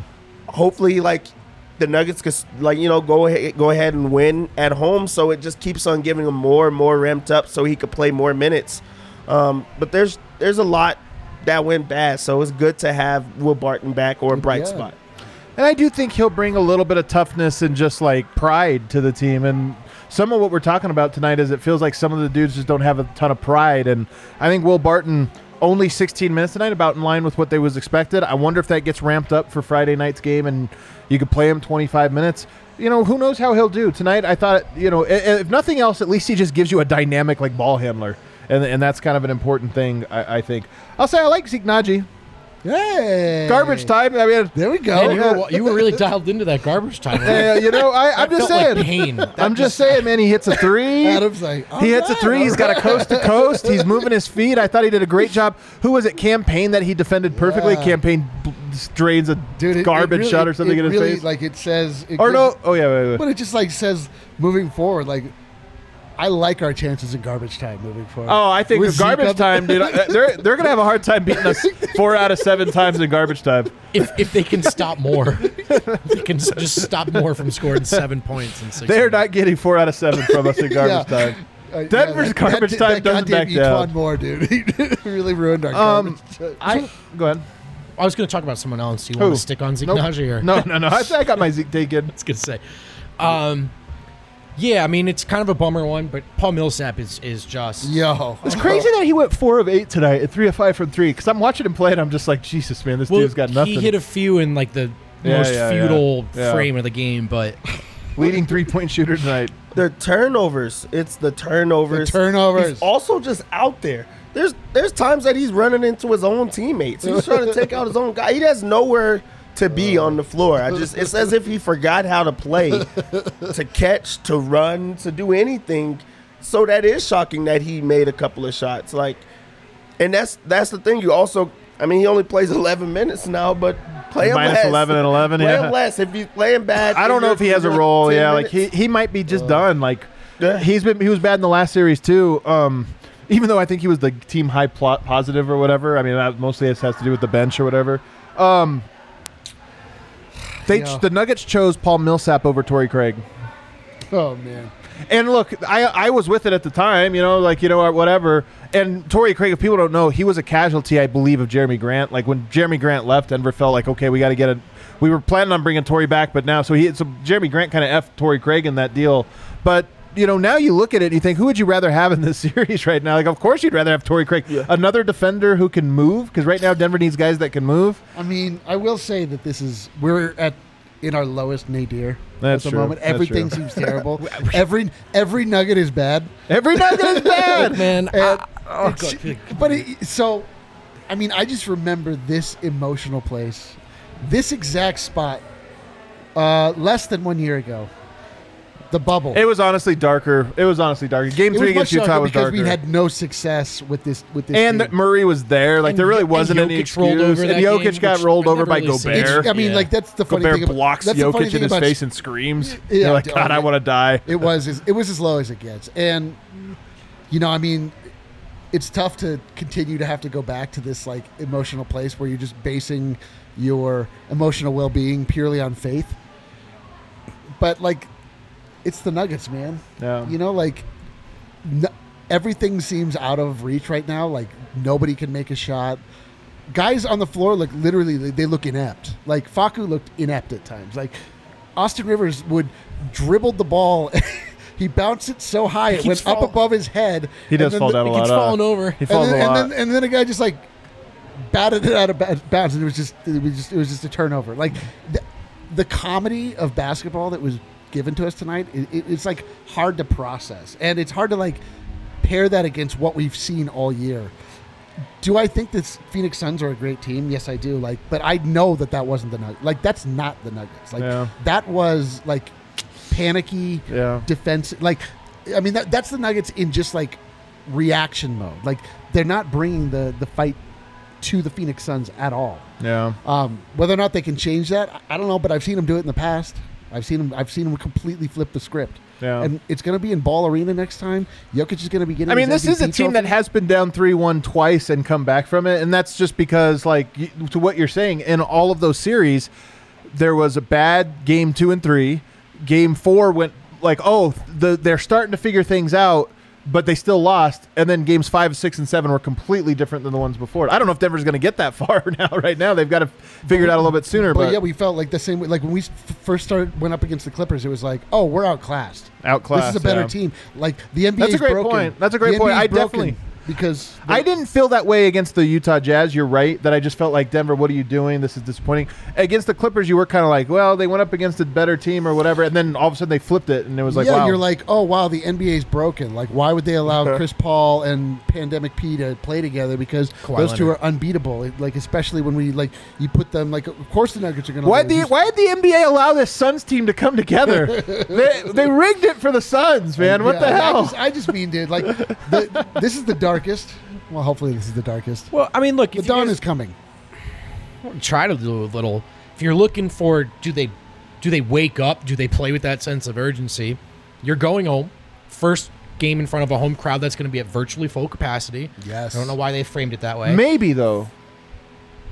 S5: Hopefully like the Nuggets could like you know go ahead go ahead and win at home, so it just keeps on giving him more and more ramped up, so he could play more minutes. Um, but there's there's a lot that went bad, so it's good to have Will Barton back or a bright
S4: Yeah.
S5: spot.
S3: And I do think he'll bring a little bit of toughness and just like pride to the team. And some of what we're talking about tonight is it feels like some of the dudes just don't have a ton of pride. And I think Will Barton only 16 minutes tonight, about in line with what they was expected. I wonder if that gets ramped up for Friday night's game and you could play him 25 minutes. You know, who knows how he'll do tonight? I thought, you know, if nothing else, at least he just gives you a dynamic like ball handler. And, and that's kind of an important thing, I, I think. I'll say I like Zeke Naji.
S4: Hey,
S3: Garbage time. I mean,
S4: There we go.
S2: Man, you, were, you were really dialed into that garbage time.
S3: uh, you know, I, I'm just
S2: felt
S3: saying.
S2: like pain. That
S3: I'm just saying, man. He hits a three.
S4: Adam's like,
S3: he hits a three. He's got a coast to coast. He's moving his feet. I thought he did a great job. Who was it? Cam Payne that he defended perfectly.
S4: Yeah.
S3: Cam Payne drains a
S4: Dude, it- it
S3: garbage
S4: really-
S3: shot or something
S4: it
S3: in his
S4: really,
S3: face.
S4: Like it says, it
S3: or
S4: gives-
S3: no? Oh yeah, wait, wait.
S4: but it just like says moving forward. Like I like our chances in garbage time moving forward.
S3: Oh, I think
S4: With
S3: the garbage
S4: Zeke
S3: time, dude. They're they're gonna have a hard time beating us four out of seven times in garbage time.
S2: if, if they can stop more, if they can just stop more from scoring seven points in six.
S3: They're
S2: minutes.
S3: not getting four out of seven from us in garbage
S4: Yeah.
S3: time.
S4: Uh,
S3: Denver's
S4: that-
S3: garbage
S4: that,
S3: time
S4: that
S3: doesn't
S4: goddamn
S3: back down.
S4: E'Twaun Moore, dude. He really ruined our
S3: Um,
S4: garbage. time.
S3: I go ahead.
S2: I was going to talk about someone else. Do you
S3: Who?
S2: want to stick on Zeke
S3: Nope.
S2: Naji or
S3: No, no, no. I, I got my Zeke taken.
S2: I was going to say. Um, Yeah, I mean it's kind of a bummer one, but Paul Millsap is is just
S4: Yo,
S3: It's crazy that he went four of eight tonight at three of five from three. Because I'm watching him play and I'm just like, Jesus, man, this
S2: Well,
S3: dude's got nothing.
S2: He hit a few in like the
S3: Yeah,
S2: most
S3: yeah, yeah.
S2: feudal
S3: Yeah.
S2: frame of the game, but
S3: leading three point shooter tonight.
S5: The turnovers. It's the turnovers.
S4: The turnovers.
S5: He's also just out there. There's there's times that he's running into his own teammates. He's trying to take out his own guy. He has nowhere to be on the floor. I just it's as if he forgot how to play, to catch, to run, to do anything. So that is shocking that he made a couple of shots. Like, and that's that's the thing. You also, I mean, he only plays 11 minutes now, but play him
S3: Minus
S5: less.
S3: 11 and 11,
S5: Play
S3: yeah.
S5: him less if he's playing bad.
S3: I don't know if he has a role.
S5: 10
S3: Yeah, like he he might be just done. Like
S5: Yeah.
S3: he's been he was bad in the last series too. Um, even though I think he was the team high plot positive or whatever. I mean, that mostly has has to do with the bench or whatever. Um, they
S4: Yeah.
S3: the Nuggets chose Paul Millsap over Torrey Craig.
S4: oh man.
S3: And look, I I was with it at the time, you know, like you know whatever. And Torrey Craig, if people don't know, he was a casualty, I believe, of Jerami Grant. Like when Jerami Grant left, Denver felt like okay, we got to get a. We were planning on bringing Torrey back, but now so he so Jerami Grant kind of f Torrey Craig in that deal. But you know now you look at it and you think, who would you rather have in this series right now? Like of course you'd rather have Torrey Craig,
S5: Yeah.
S3: another defender who can move because right now Denver needs guys that can move.
S4: I mean, I will say that this is we're at in our lowest nadir
S3: That's
S4: at the
S3: true.
S4: moment.
S3: That's
S4: Everything
S3: true.
S4: seems terrible. every every nugget is bad.
S3: Every nugget is bad.
S2: man,
S4: And
S2: I- oh, God.
S4: but it, so, I mean, I just remember this emotional place, this exact spot, uh, less than one year ago, the bubble.
S3: It was honestly darker. It was honestly darker. Game
S4: It
S3: three against Utah
S4: darker
S3: was
S4: because
S3: darker.
S4: we had no success with this with this.
S3: and
S4: team.
S3: Murray was there. Like
S2: And-
S3: there really wasn't any excuse.
S2: over
S3: and Jokic
S2: game,
S3: got rolled over by
S2: really.
S3: Gobert.
S4: It's- I mean,
S2: Yeah.
S4: like that's the funny
S3: Gobert
S4: thing. about-
S3: blocks
S4: that's
S3: Jokic in his
S4: about
S3: face and screams.
S4: Yeah,
S3: You're like, God, I want to die.
S4: It was as, it was as low as it gets, and you know, I mean, it's tough to continue to have to go back to this like emotional place where you're just basing your emotional well being purely on faith. But like, it's the Nuggets, man.
S3: Yeah.
S4: You know, like n- everything seems out of reach right now. Like nobody can make a shot. Guys on the floor look literally they, look inept. Like Facu looked inept at times. Like Austin Rivers would dribbled the ball. he bounced it so high it
S2: keeps
S4: went up above his head.
S3: He
S4: and
S3: does fall
S4: the-
S3: down a
S2: He
S3: lot.
S2: keeps
S3: uh,
S2: falling over.
S3: He
S4: And
S3: falls
S4: then,
S3: a lot.
S4: and then and then a guy just like batted it out of bounds, and it was just it was just it was just a turnover. Like the, the comedy of basketball that was given to us tonight, it, it, it's like hard to process, and it's hard to like pair that against what we've seen all year. Do I think that Phoenix Suns are a great team? Yes, I do. Like, but I know that that wasn't the Nuggets. Like, that's not the Nuggets. Like,
S3: Yeah.
S4: that was like panicky
S3: Yeah.
S4: defense. Like, I mean, that, that's the Nuggets in just like reaction mode. Like, they're not bringing the the fight to the Phoenix Suns at all.
S3: yeah.
S4: Um, whether or not they can change that, I don't know. But I've seen them do it in the past. I've seen them. I've seen them completely flip the script.
S3: Yeah.
S4: And it's going to be in Ball Arena next time. Jokic is going to be getting.
S3: I mean,
S4: his
S3: this is a
S4: MVP
S3: team that has been down 3 1 twice and come back from it. And that's just because, like, to what you're saying, in all of those series, there was a bad game two and three. Game four went like, oh, the, they're starting to figure things out, but they still lost. And then games five, six, and seven were completely different than the ones before. I don't know if Denver's going to get that far now, right now. They've got to figure it out a little bit sooner.
S4: But,
S3: But,
S4: yeah, we felt like the same way. Like when we first started, went up against the Clippers, it was like, oh, we're outclassed.
S3: Outclassed,
S4: This is a better
S3: yeah.
S4: team. Like the NBA.
S3: That's a great
S4: broken.
S3: point. That's a great
S4: The
S3: point.
S4: NBA 's
S3: I
S4: broken
S3: definitely-
S4: because
S3: I didn't feel that way against the Utah Jazz. You're right that I just felt like Denver. What are you doing? This is disappointing. Against the Clippers, you were kind of like, well, they went up against a better team or whatever, and then all of a sudden they flipped it, and it was like,
S4: yeah,
S3: wow,
S4: you're like, oh wow, the NBA's broken. Like, why would they allow Chris Paul and Pandemic P to play together? Because
S2: Kawhi
S4: those two
S2: Leonard.
S4: are unbeatable. Like, especially when we like you put them like, of course the Nuggets are going to.
S3: why the why did the NBA allow this Suns team to come together? they, they rigged it for the Suns, man. What the
S4: I
S3: hell?
S4: just, I just mean, dude, like, the, this is the darkest. Well, hopefully this is the darkest.
S2: Well, I mean, look,
S4: The
S2: if
S4: dawn
S2: guys
S4: is coming.
S2: try to do a little, if you're looking for, do they, do they wake up? Do they play with that sense of urgency? You're going home, first game in front of a home crowd that's going to be at virtually full capacity.
S4: Yes.
S2: I don't know why they framed it that way.
S3: Maybe though.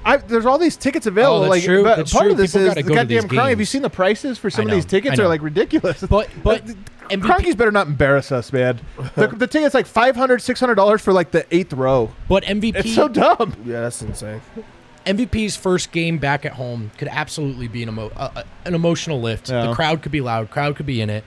S3: I, there's all these tickets available.
S2: Oh, that's
S3: like,
S2: true.
S3: but
S2: That's
S3: part
S2: true.
S3: of this
S2: People
S3: is
S2: gotta
S3: the goddamn
S2: these
S3: Kroenke. Have you seen the prices for some of these tickets? Are like ridiculous.
S2: But but MVP
S3: Kroenke's better not embarrass us, man. The, the ticket's like $500, $600 for like the eighth row.
S2: but MVP
S3: It's so dumb.
S5: Yeah, that's insane.
S2: MVP's first game back at home could absolutely be an emo- uh, uh, an emotional lift.
S3: Yeah.
S2: The crowd could be loud, crowd could be in it.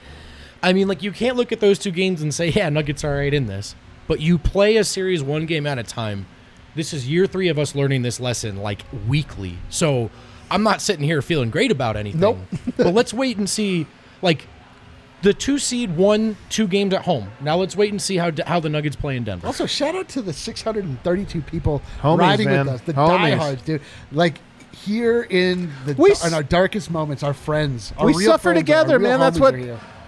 S2: I mean, like you can't look at those two games and say, "Yeah, Nuggets are right in this." But you play a series one game at a time. This is year three of us learning this lesson like weekly. So I'm not sitting here feeling great about anything.
S4: Nope.
S2: but let's wait and see. Like the two seed won two games at home. Now let's wait and see how how the Nuggets play in Denver.
S4: Also, shout out to the 632 people
S3: Homies,
S4: riding
S3: man.
S4: with us, the
S3: Homies.
S4: diehards, dude. Like here in the
S3: We
S4: in our darkest moments, our friends, our
S3: we
S4: real
S3: suffer
S4: friends,
S3: together,
S4: our real
S3: man. That's what.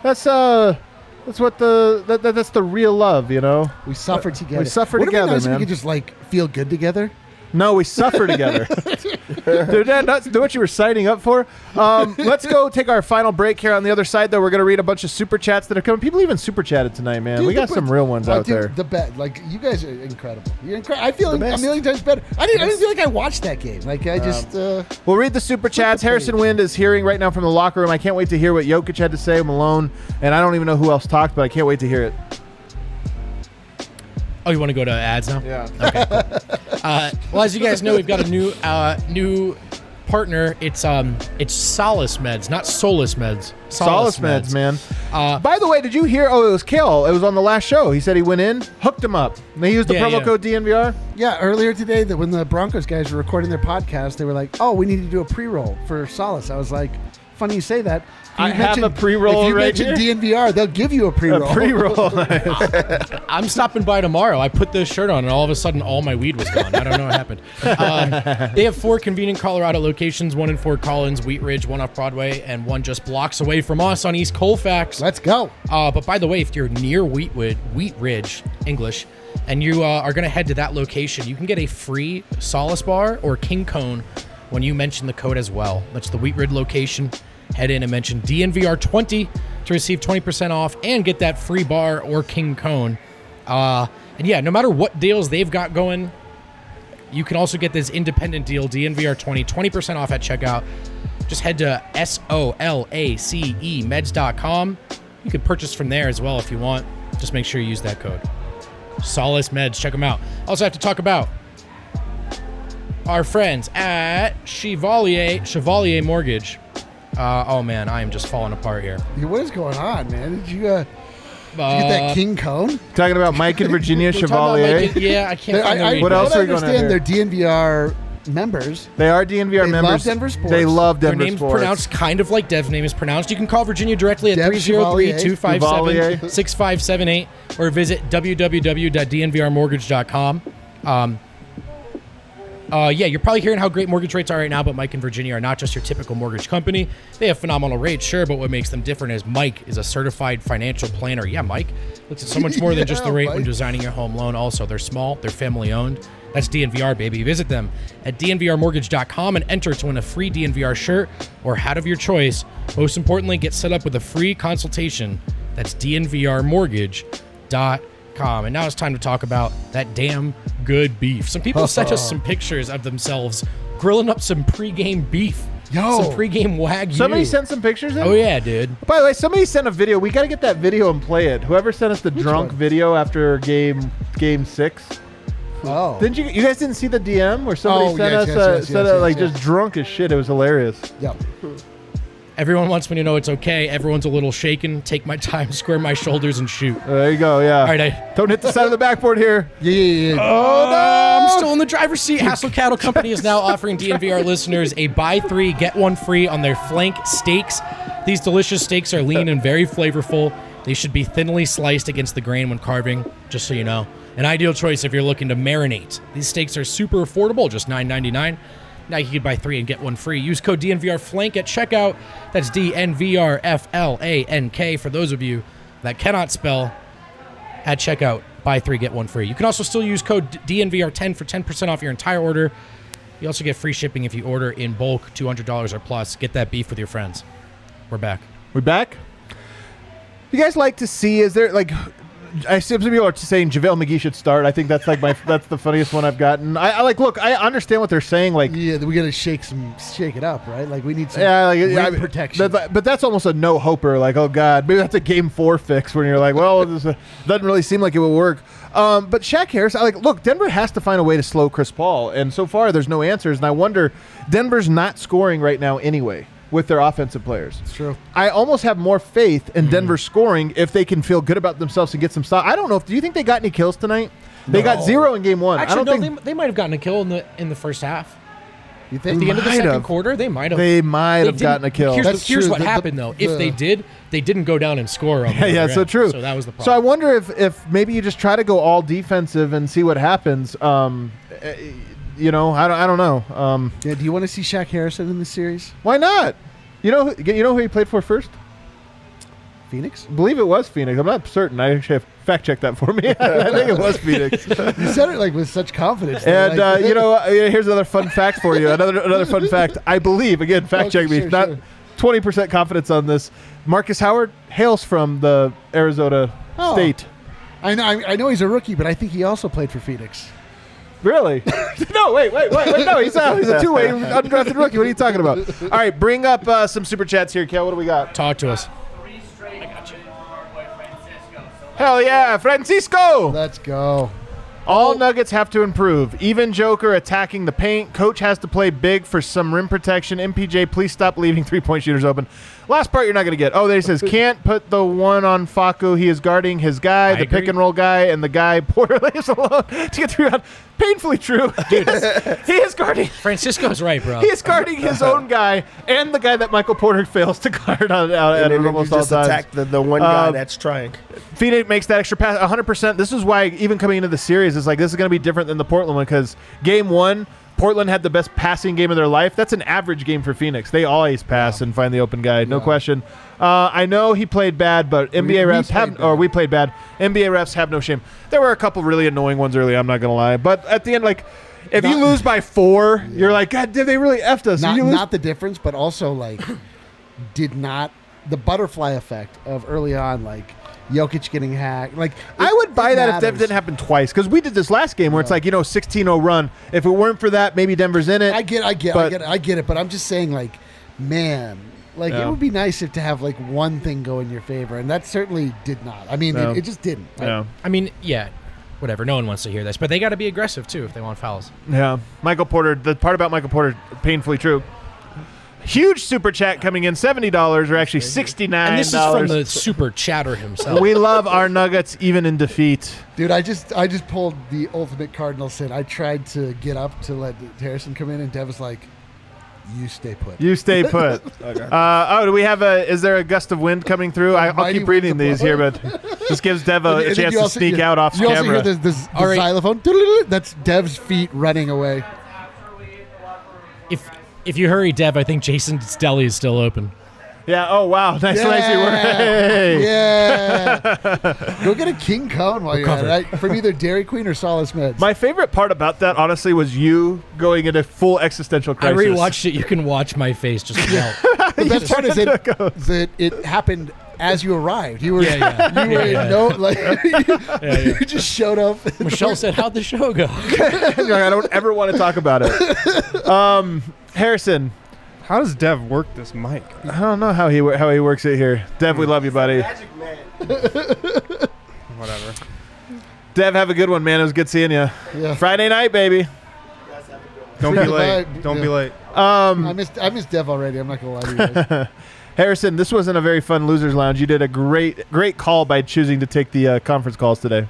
S3: That's uh. That's what the that, that, that's the real love, you know.
S4: we suffer together.
S3: We suffer
S4: Wouldn't
S3: together,
S4: it be nice
S3: man.
S4: If we could just like feel good together.
S3: No, we suffer together. Dude, that, that's what you were signing up for. Um, let's go take our final break here. On the other side, though, we're going to read a bunch of super chats that are coming. People even super chatted tonight, man.
S4: Dude,
S3: we got
S4: the-
S3: some real ones
S4: uh,
S3: out
S4: dude,
S3: there.
S4: The bet, like you guys are incredible. You're incredible. I feel
S5: The
S4: a million times better. I didn't. I didn't feel like I watched that game. Like I just. Uh,
S3: We'll read the super chats.
S4: the
S3: Harrison. Wind is hearing right now from the locker room. I can't wait to hear what Jokic had to say. Malone, and I don't even know who else talked, but I can't wait to hear it.
S2: Oh, you want to go to ads now?
S3: Yeah.
S2: Uh, well, as you guys know, we've got a new uh, new partner. It's um it's Solace Meds, not Solus Meds.
S3: Solace meds, man.
S2: Uh,
S3: By the way, did you hear? Oh, it was Kale. It was on the last show. He said he went in, hooked him up. And They used the
S2: Yeah,
S3: promo
S2: yeah.
S3: code DNVR.
S4: yeah, earlier today, that when the Broncos guys were recording their podcast, they were like, "Oh, we need to do a pre-roll for Solace." I was like, "Funny you say that." If
S3: I
S4: you
S3: have a
S4: mention-
S3: pre-roll
S4: If you
S3: right
S4: mention DNVR, they'll give you a pre-roll.
S3: A pre-roll.
S2: I'm stopping by tomorrow. I put this shirt on, and all of a sudden, all my weed was gone. I don't know what happened. Um, they have four convenient Colorado locations: one in Fort Collins, Wheat Ridge, one off Broadway, and one just blocks away from us on East Colfax.
S4: Let's go.
S2: Uh, but by the way, if you're near Wheatwood, Wheat Ridge, English, and you uh, are going to head to that location, you can get a free Solace Bar or King Cone when you mention the code as well. That's the Wheat Ridge location. Head in and mention DNVR20 to receive 20% off and get that free bar or King Cone. Uh, and yeah, no matter what deals they've got going, you can also get this independent deal, DNVR20, 20% off at checkout. Just head to S O L A C E meds.com. You can purchase from there as well if you want. Just make sure you use that code. Solace Meds, check them out. Also, have to talk about our friends at Chevalier Chevalier Mortgage. Uh, oh man, I am just falling apart here.
S4: What is going on, man? Did you, uh, did you get
S2: Uh,
S4: that King Cone?
S3: Talking about Mike and Virginia
S2: we're talking about,
S3: Chevalier.
S2: like, yeah, I can't. Find
S4: I, I,
S3: What else are we going on
S4: understand they're DNVR members.
S3: They are DNVR members.
S4: They love
S3: members.
S4: Denver sports.
S3: They love Denver
S2: Their
S3: Denver
S2: name's
S3: sports.
S2: pronounced kind of like Dev's name is pronounced. You can call Virginia directly at
S4: Dev
S2: 303 6578 or visit www.dnvrmortgage.com. Um, uh, yeah, you're probably hearing how great mortgage rates are right now, but Mike and Virginia are not just your typical mortgage company. They have phenomenal rates, sure, but what makes them different is Mike is a certified financial planner. Yeah, Mike looks at so much more than just the rate when designing your home loan. Also, they're small, they're family owned. That's DNVR, baby. Visit them at dnvrmortgage.com and enter to win a free DNVR shirt or hat of your choice. Most importantly, get set up with a free consultation. That's dnvrmortgage.com. And now it's time to talk about that damn good beef. Some people sent us some pictures of themselves grilling up some pregame beef.
S4: Yo.
S2: Some pregame wagyu.
S3: Somebody sent some pictures in?
S2: Oh, yeah, dude.
S3: By the way, somebody sent a video. We got to get that video and play it. Whoever sent us the drunk
S4: one?
S3: video after game game six.
S4: Oh.
S3: Didn't you? You guys didn't see the DM where somebody
S4: Oh,
S3: sent
S4: yes,
S3: us
S4: yes,
S3: uh,
S4: yes,
S3: sent
S4: yes,
S3: it,
S4: yes,
S3: like
S4: yes.
S3: just drunk as shit. It was hilarious.
S4: Yep.
S2: Everyone wants me to know it's okay. Everyone's a little shaken. Take my time, square my shoulders, and shoot.
S3: There you go. Yeah.
S2: All right, I,
S3: Don't hit the side of the backboard here.
S4: Yeah, yeah, yeah.
S3: Oh, oh no!
S2: I'm still in the driver's seat. Hassel Cattle Company is now offering DNVR listeners a buy three, get one free on their flank steaks. These delicious steaks are lean and very flavorful. They should be thinly sliced against the grain when carving, just so you know. An ideal choice if you're looking to marinate. These steaks are super affordable, just $9.99. Now you can buy three and get one free. Use code DNVR Flank at checkout. That's DNVR F L A N K for those of you that cannot spell at checkout. Buy three, get one free. You can also still use code DNVR10 for 10% off your entire order. You also get free shipping if you order in bulk, $200 or plus. Get that beef with your friends. We're back.
S3: We're back? You guys like to see? Is there like? I see some people are saying JaVale McGee should start. I think that's like my that's the funniest one I've gotten. I, I like look. I understand what they're saying. Like
S4: Yeah, we gotta shake some, shake it up, right? Like we need some
S3: Yeah, like,
S4: protection.
S3: But, but that's almost a no hoper. Like, oh god, maybe that's a game four fix when you're like, well, this uh, doesn't really seem like it will work. Um, but Shaq Harris, I like, look, Denver has to find a way to slow Chris Paul, and so far there's no answers. And I wonder, Denver's not scoring right now anyway. With their offensive players.
S4: It's true.
S3: I almost have more faith in Denver scoring if they can feel good about themselves and get some stop. I don't know if do you think they got any kills tonight? They got
S4: No.
S3: zero in game one. I
S2: Actually,
S3: don't
S2: no,
S3: think
S2: they, they might have gotten a kill in the in the first half.
S4: You
S2: At
S4: think?
S2: the end of the
S3: might
S2: second
S3: have.
S2: quarter, they might have.
S3: they might have gotten a kill.
S2: Here's,
S4: That's
S2: here's
S4: true.
S2: what
S4: The- the-
S2: happened though. if
S4: the-
S2: they did, they didn't go down and score on.
S3: yeah, yeah, so true.
S2: So that was the problem.
S3: So I wonder if if maybe you just try to go all defensive and see what happens. Um, eh, you know, I don't, I don't know. Um,
S4: Yeah, do you want to see Shaq Harrison in this series?
S3: why not? You know, who- you know who he played for first?
S4: Phoenix?
S3: I believe it was Phoenix. I'm not certain. I actually have fact checked that for me. I think it was Phoenix.
S4: You said it like with such confidence.
S3: And
S4: like-
S3: uh, you know, uh, here's another fun fact for you. Another another fun fact. I believe again, fact check me.
S4: sure,
S3: not twenty percent confidence on this. Markus Howard hails from the Arizona
S4: Oh.
S3: State.
S4: I know, I, I know he's a rookie, but I think he also played for Phoenix.
S3: Really? no, wait, wait, wait, wait. No, he's a, he's a two-way undrafted rookie. What are you talking about? All right, bring up uh, some super chats here, Kel. What do we got?
S2: Talk to us.
S3: Hell yeah, Francisco!
S4: Let's go.
S3: All Nuggets have to improve. Even Joker attacking the paint. Coach has to play big for some rim protection. MPJ, please stop leaving three point shooters open. Last part you're not going to get. Oh, there he says, can't put the one on Facu. He is guarding his guy,
S2: I
S3: the pick and roll guy, and the guy Porter leaves alone to get three on. Painfully true. Dude, he is guarding.
S2: Francisco's right, bro.
S3: He is guarding his own guy and the guy that Michael Porter fails to guard on, out
S5: And
S3: at
S5: then you
S3: almost all
S5: just
S3: times.
S5: attack the, the one guy
S3: Um,
S5: that's trying.
S3: Phoenix makes that extra pass 100%. This is why, even coming into the series, it's like this is going to be different than the Portland one because game one, Portland had the best passing game of their life. That's an average game for Phoenix. They always pass and find the open guy, no
S4: Yeah.
S3: question. Uh, I know he played bad, but NBA
S4: we
S3: refs have,
S4: bad.
S3: or we played bad. NBA refs have no shame. There were a couple really annoying ones early. I'm not going to lie, but at the end, like. If you lose by four, you're like, God, did they really effed us?
S4: Not, not the difference, but also like did not the butterfly effect of early on, like Jokic getting hacked. Like
S3: I would buy
S4: it
S3: that if that didn't happen twice because we did this last game where it's like you know 16-0 run. If it weren't for that, maybe Denver's in it.
S4: I get, I get, I get, it, I get it. But I'm just saying, like, man, like
S3: Yeah.
S4: it would be nice if to have like one thing go in your favor, and that certainly did not. I mean,
S3: No.
S4: it, it just didn't.
S3: yeah,
S2: I mean, yeah, whatever. No one wants to hear this, but they got to be aggressive too if they want fouls.
S3: yeah. Michael Porter. The part about Michael Porter painfully true. Huge super chat coming in seventy dollars or actually sixty nine
S2: And this is from the super chatter himself.
S3: We love our Nuggets even in defeat.
S4: Dude, I just, I just pulled the ultimate cardinal sin. I tried to get up to let Harrison come in, and Dev was like, "You stay put."
S3: You stay put. uh, oh, do we have a? Is there a gust of wind coming through? I, I'll keep reading these here, but this gives Dev a, a chance to
S4: also-
S3: sneak
S4: you-
S3: out off
S4: You also
S3: camera.
S4: hear the, the, the
S2: All right.
S4: xylophone. That's Dev's feet running away.
S2: if if you hurry, Dev, I think Jason's deli is still open.
S3: yeah. Oh wow. Nice, nicely worked. Hey.
S4: Yeah. Go get a King Cone while you're at it. I- From either Dairy Queen or Solace Meds.
S3: My favorite part about that, honestly, was you going into full existential crisis.
S2: I
S3: crisis.
S2: rewatched it. You can watch my face just melt.
S4: the best part is that, that it happened as you arrived. You were,
S2: Yeah, yeah.
S4: you were
S2: Yeah,
S4: in
S2: yeah.
S4: no, like, you,
S2: yeah.
S4: you just showed up.
S2: Michelle said, "How'd the show go?"
S3: I don't ever want to talk about it. Um, Harrison,
S6: How does Dev work this mic?
S3: I don't know how he wo- how he works it here. Dev, we love you, buddy.
S5: Magic man.
S6: Whatever.
S3: Dev, have a good one, man. It was good seeing you.
S4: Yeah.
S3: Friday night, baby.
S6: Don't be late. Don't be
S4: yeah.
S6: late.
S4: I missed, I missed Dev already. I'm not going to lie to you guys.
S3: Harrison, this wasn't a very fun losers lounge. You did a great great call by choosing to take the uh, conference calls today.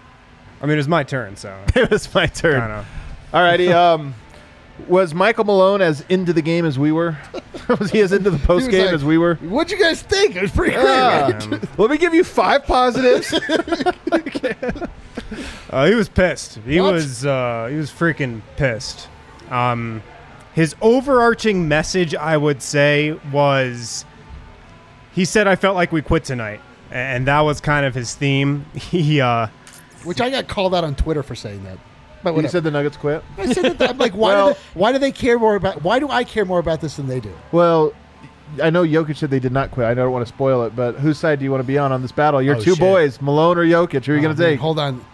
S6: I mean, it was my turn, so
S3: It was my turn.
S6: kind of.
S3: Alrighty. Um, was Michael Malone as into the game as we were? was he as into the post game
S4: like-
S3: as we were?
S4: What'd you guys think? It was pretty great,
S3: Yeah.
S4: right?
S3: Let me give you five positives.
S6: uh, he was pissed. He
S4: What?
S6: was uh, he was freaking pissed. Um, his overarching message, I would say, was he said, "I felt like we quit tonight," and that was kind of his theme. He uh,
S4: Which I got called out on Twitter for saying that. But
S3: you said the Nuggets quit.
S4: I said that. I'm like, why,
S3: Well-
S4: do they, why do they care more about? Why do I care more about this than they do?
S3: Well, I know Jokic said they did not quit. I don't want to spoil it, but whose side do you want to be on on this battle? Your
S2: Oh,
S3: two
S2: shit.
S3: boys, Malone or Jokic. Who are you
S4: Oh,
S3: going to take?
S4: Hold on.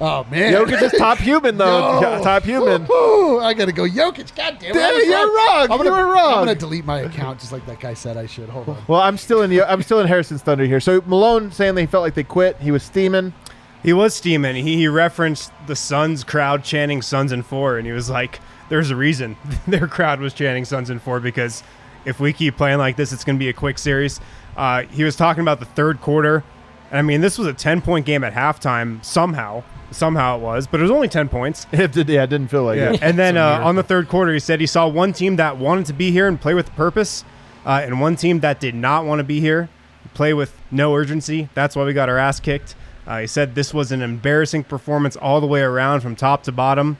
S4: Oh man,
S3: Jokic is top human though.
S4: No.
S3: Top human.
S4: Ooh, I gotta go Jokic. God damn it! I
S3: Damn,
S4: was
S3: you're wrong.
S4: I'm gonna,
S3: You were wrong.
S4: I'm gonna delete my account just like that guy said I should. Hold on.
S3: Well, I'm still in. the- I'm still in Harrison's thunder here. So Malone saying they felt like they quit. He was steaming.
S6: He was steaming. He, he referenced the Suns crowd chanting "Suns and four, and he was like, "There's a reason their crowd was chanting Suns and four because." if we keep playing like this, it's going to be a quick series. Uh, he was talking about the third quarter. And I mean, this was a 10 point game at halftime, somehow. Somehow it was, but it was only 10 points.
S3: It did, yeah, it didn't feel like
S6: Yeah.
S3: it.
S6: And then uh, on the third quarter, he said he saw one team that wanted to be here and play with purpose, uh, and one team that did not want to be here, play with no urgency. That's why we got our ass kicked. Uh, he said this was an embarrassing performance all the way around from top to bottom.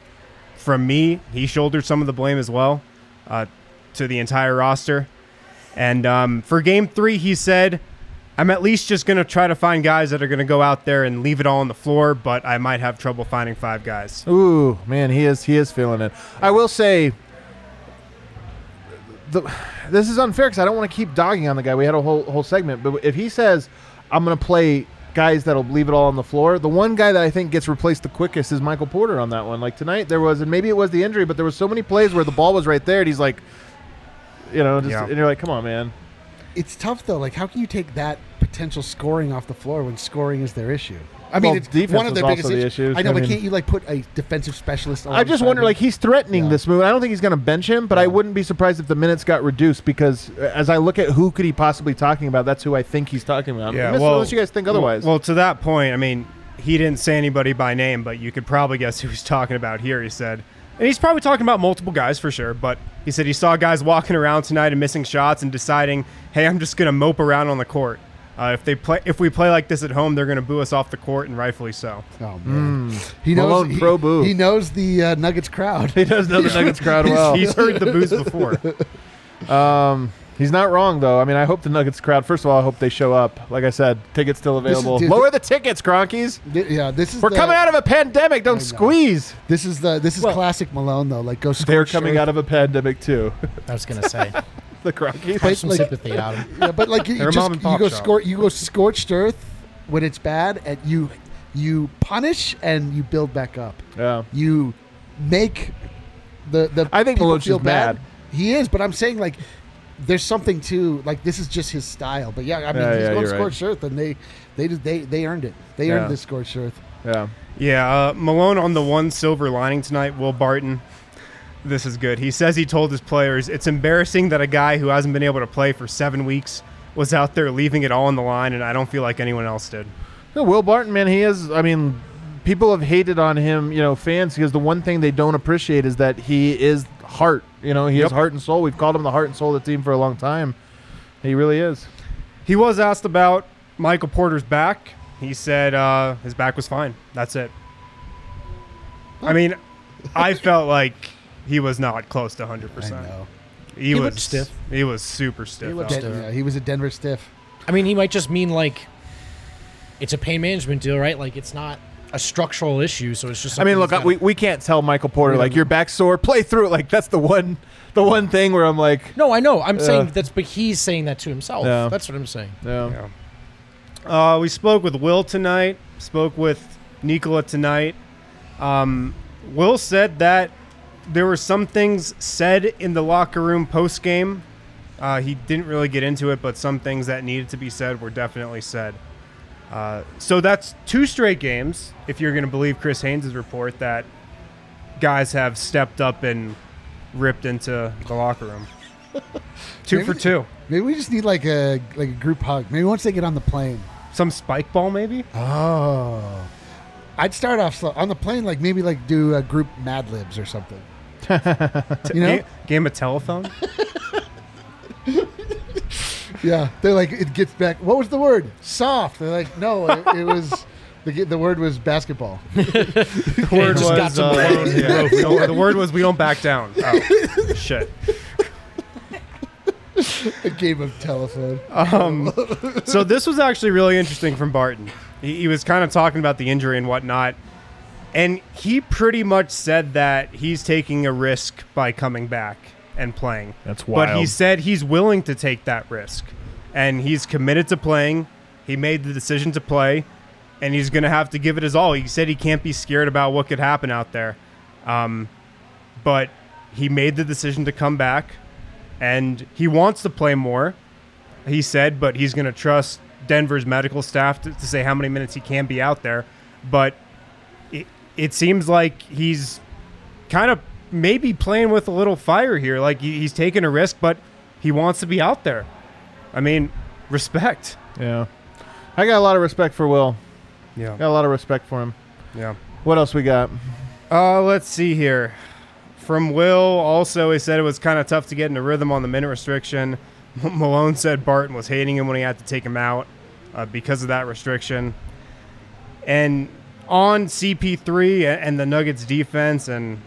S6: From me, he shouldered some of the blame as well uh, to the entire roster. And um, for game three, he said, I'm at least just going to try to find guys that are going to go out there and leave it all on the floor, but I might have trouble finding five guys.
S3: Ooh, man, he is he is feeling it. I will say, the, this is unfair because I don't want to keep dogging on the guy. We had a whole whole segment, but if he says I'm going to play guys that'll leave it all on the floor, the one guy that I think gets replaced the quickest is Michael Porter on that one. Like tonight, there was, and maybe it was the injury, but there was so many plays where the ball was right there, and he's like, you know, just,
S6: Yeah.
S3: and you're like, come on, man.
S4: It's tough though. Like, how can you take that potential scoring off the floor when scoring is their issue? I mean,
S3: Well,
S4: it's
S3: defense
S4: one of
S3: the
S4: their
S3: also
S4: biggest
S3: the
S4: issues.
S3: issues.
S4: I know,
S3: I
S4: but
S3: mean-
S4: can't you like put a defensive specialist?
S3: On I just wonder,
S4: him?
S3: like, he's threatening
S4: Yeah.
S3: this move. I don't think he's going to bench him, but I wouldn't be surprised if the minutes got reduced because uh, as I look at who could he possibly talking about, that's who I think he's talking about. unless, unless you guys think otherwise.
S6: Well, to that point, I mean, he didn't say anybody by name, but you could probably guess who he's talking about here. He said, and he's probably talking about multiple guys for sure, but he said he saw guys walking around tonight and missing shots and deciding, hey, I'm just gonna mope around on the court. Uh, if they play, if we play like this at home, they're gonna boo us off the court, and rightfully so.
S4: Oh man, he knows.
S3: Malone
S4: he,
S3: pro boo.
S4: he knows the uh, Nuggets crowd.
S3: he does know the Nuggets crowd well.
S6: He's heard the boos before.
S3: Um, he's not wrong though. I mean, I hope the Nuggets crowd. First of all, I hope they show up. Like I said, tickets still
S4: is-
S3: available.
S4: dude,
S3: Lower the tickets, Kroenkes.
S4: Th- yeah, this is
S3: We're
S4: the,
S3: coming out of a pandemic. Don't squeeze.
S4: This is the this is
S3: Well-
S4: classic Malone though. Like go.
S3: They're coming out of a pandemic too.
S2: I was gonna say,
S3: the Kroenkes.
S2: have some
S4: like-
S2: sympathy out of him.
S4: Yeah, but like you,
S6: They're
S4: just you go
S6: shop.
S4: score you go scorched earth when it's bad, and you you punish and you build back up.
S3: Yeah.
S4: You make the the
S3: I think
S4: people
S3: Malone's
S4: feel bad.
S3: mad.
S4: He is, but I'm saying like there's something to like this is just his style. But yeah, I mean
S3: Yeah,
S4: he's
S3: yeah,
S4: going
S3: you're right.
S4: scorched earth, and they they just- they they earned it. They
S3: Yeah.
S4: earned this scorched earth.
S3: Yeah.
S6: Yeah, uh, Malone on the one silver lining tonight. Will Barton. This is good. He says he told his players it's embarrassing that a guy who hasn't been able to play for seven weeks was out there leaving it all on the line, and I don't feel like anyone else did.
S3: No, Will Barton, man, he is. I mean, people have hated on him, you know, fans, because the one thing they don't appreciate is that he is heart. You know, he
S6: Yep.
S3: is heart and soul. We've called him the heart and soul of the team for a long time. He really is.
S6: He was asked about Michael Porter's back. He said uh, his back was fine. That's it. I mean, I felt like he was not close to 100%.
S4: I know.
S6: He,
S2: He
S6: was
S2: looked stiff.
S6: He was super stiff.
S2: looked
S6: out
S2: stiff.
S6: there.
S4: Den- yeah, he was a Denver stiff.
S2: I mean, he might just mean like it's a pain management deal, right? Like it's not a structural issue, so it's just.
S3: I mean,
S2: something
S3: look,
S2: he's
S3: we,
S2: gotta-
S3: we can't tell Michael Porter like
S2: don't
S3: your back sore, play through it. Like that's the one, the one thing where I'm like,
S2: No, I know. I'm saying
S3: Yeah.
S2: that's, but he's saying that to himself.
S3: Yeah.
S2: That's what I'm saying.
S3: yeah,
S6: Yeah. Uh, we spoke with Will tonight. Spoke with Nikola tonight. Um, Will said that there were some things said in the locker room post game. Uh, he didn't really get into it, but some things that needed to be said were definitely said. Uh, so that's two straight games, if you're going to believe Chris Haynes' report, that guys have stepped up and ripped into the locker room. two for two.
S4: Maybe we just need like a like a group hug. Maybe once they get on the plane.
S6: Some spike ball, maybe?
S4: Oh. I'd start off slow on the plane, like maybe like do a group Mad Libs or something. You know?
S6: Game, game of telephone?
S4: Yeah, they're like it gets back. What was the word? Soft. They're like, no, it, it was the the word was basketball.
S6: The word
S2: just
S6: was
S2: some
S6: uh,
S2: blown
S6: yeah, the, the word was we don't back down. Oh, shit.
S4: a game of telephone.
S6: Um, so this was actually really interesting from Barton. He, he was kind of talking about the injury and whatnot, and he pretty much said that he's taking a risk by coming back and playing.
S3: That's wild.
S6: But he said he's willing to take that risk, and he's committed to playing. He made the decision to play, and he's going to have to give it his all. He said he can't be scared about what could happen out there, um, but he made the decision to come back, and he wants to play more. He said, but he's going to trust Denver's medical staff to, to say how many minutes he can be out there. But it, seems like he's kind of maybe playing with a little fire here. Like he, he's taking a risk, but he wants to be out there. I mean, respect.
S3: Yeah. I got a lot of respect for Will.
S6: Yeah.
S3: Got a lot of respect for him.
S6: Yeah.
S3: What else we got?
S6: Uh, let's see here. From Will, also, he said it was kind of tough to get into rhythm on the minute restriction. Malone said Barton was hating him when he had to take him out uh, because of that restriction. And on CP3 and the Nuggets defense, and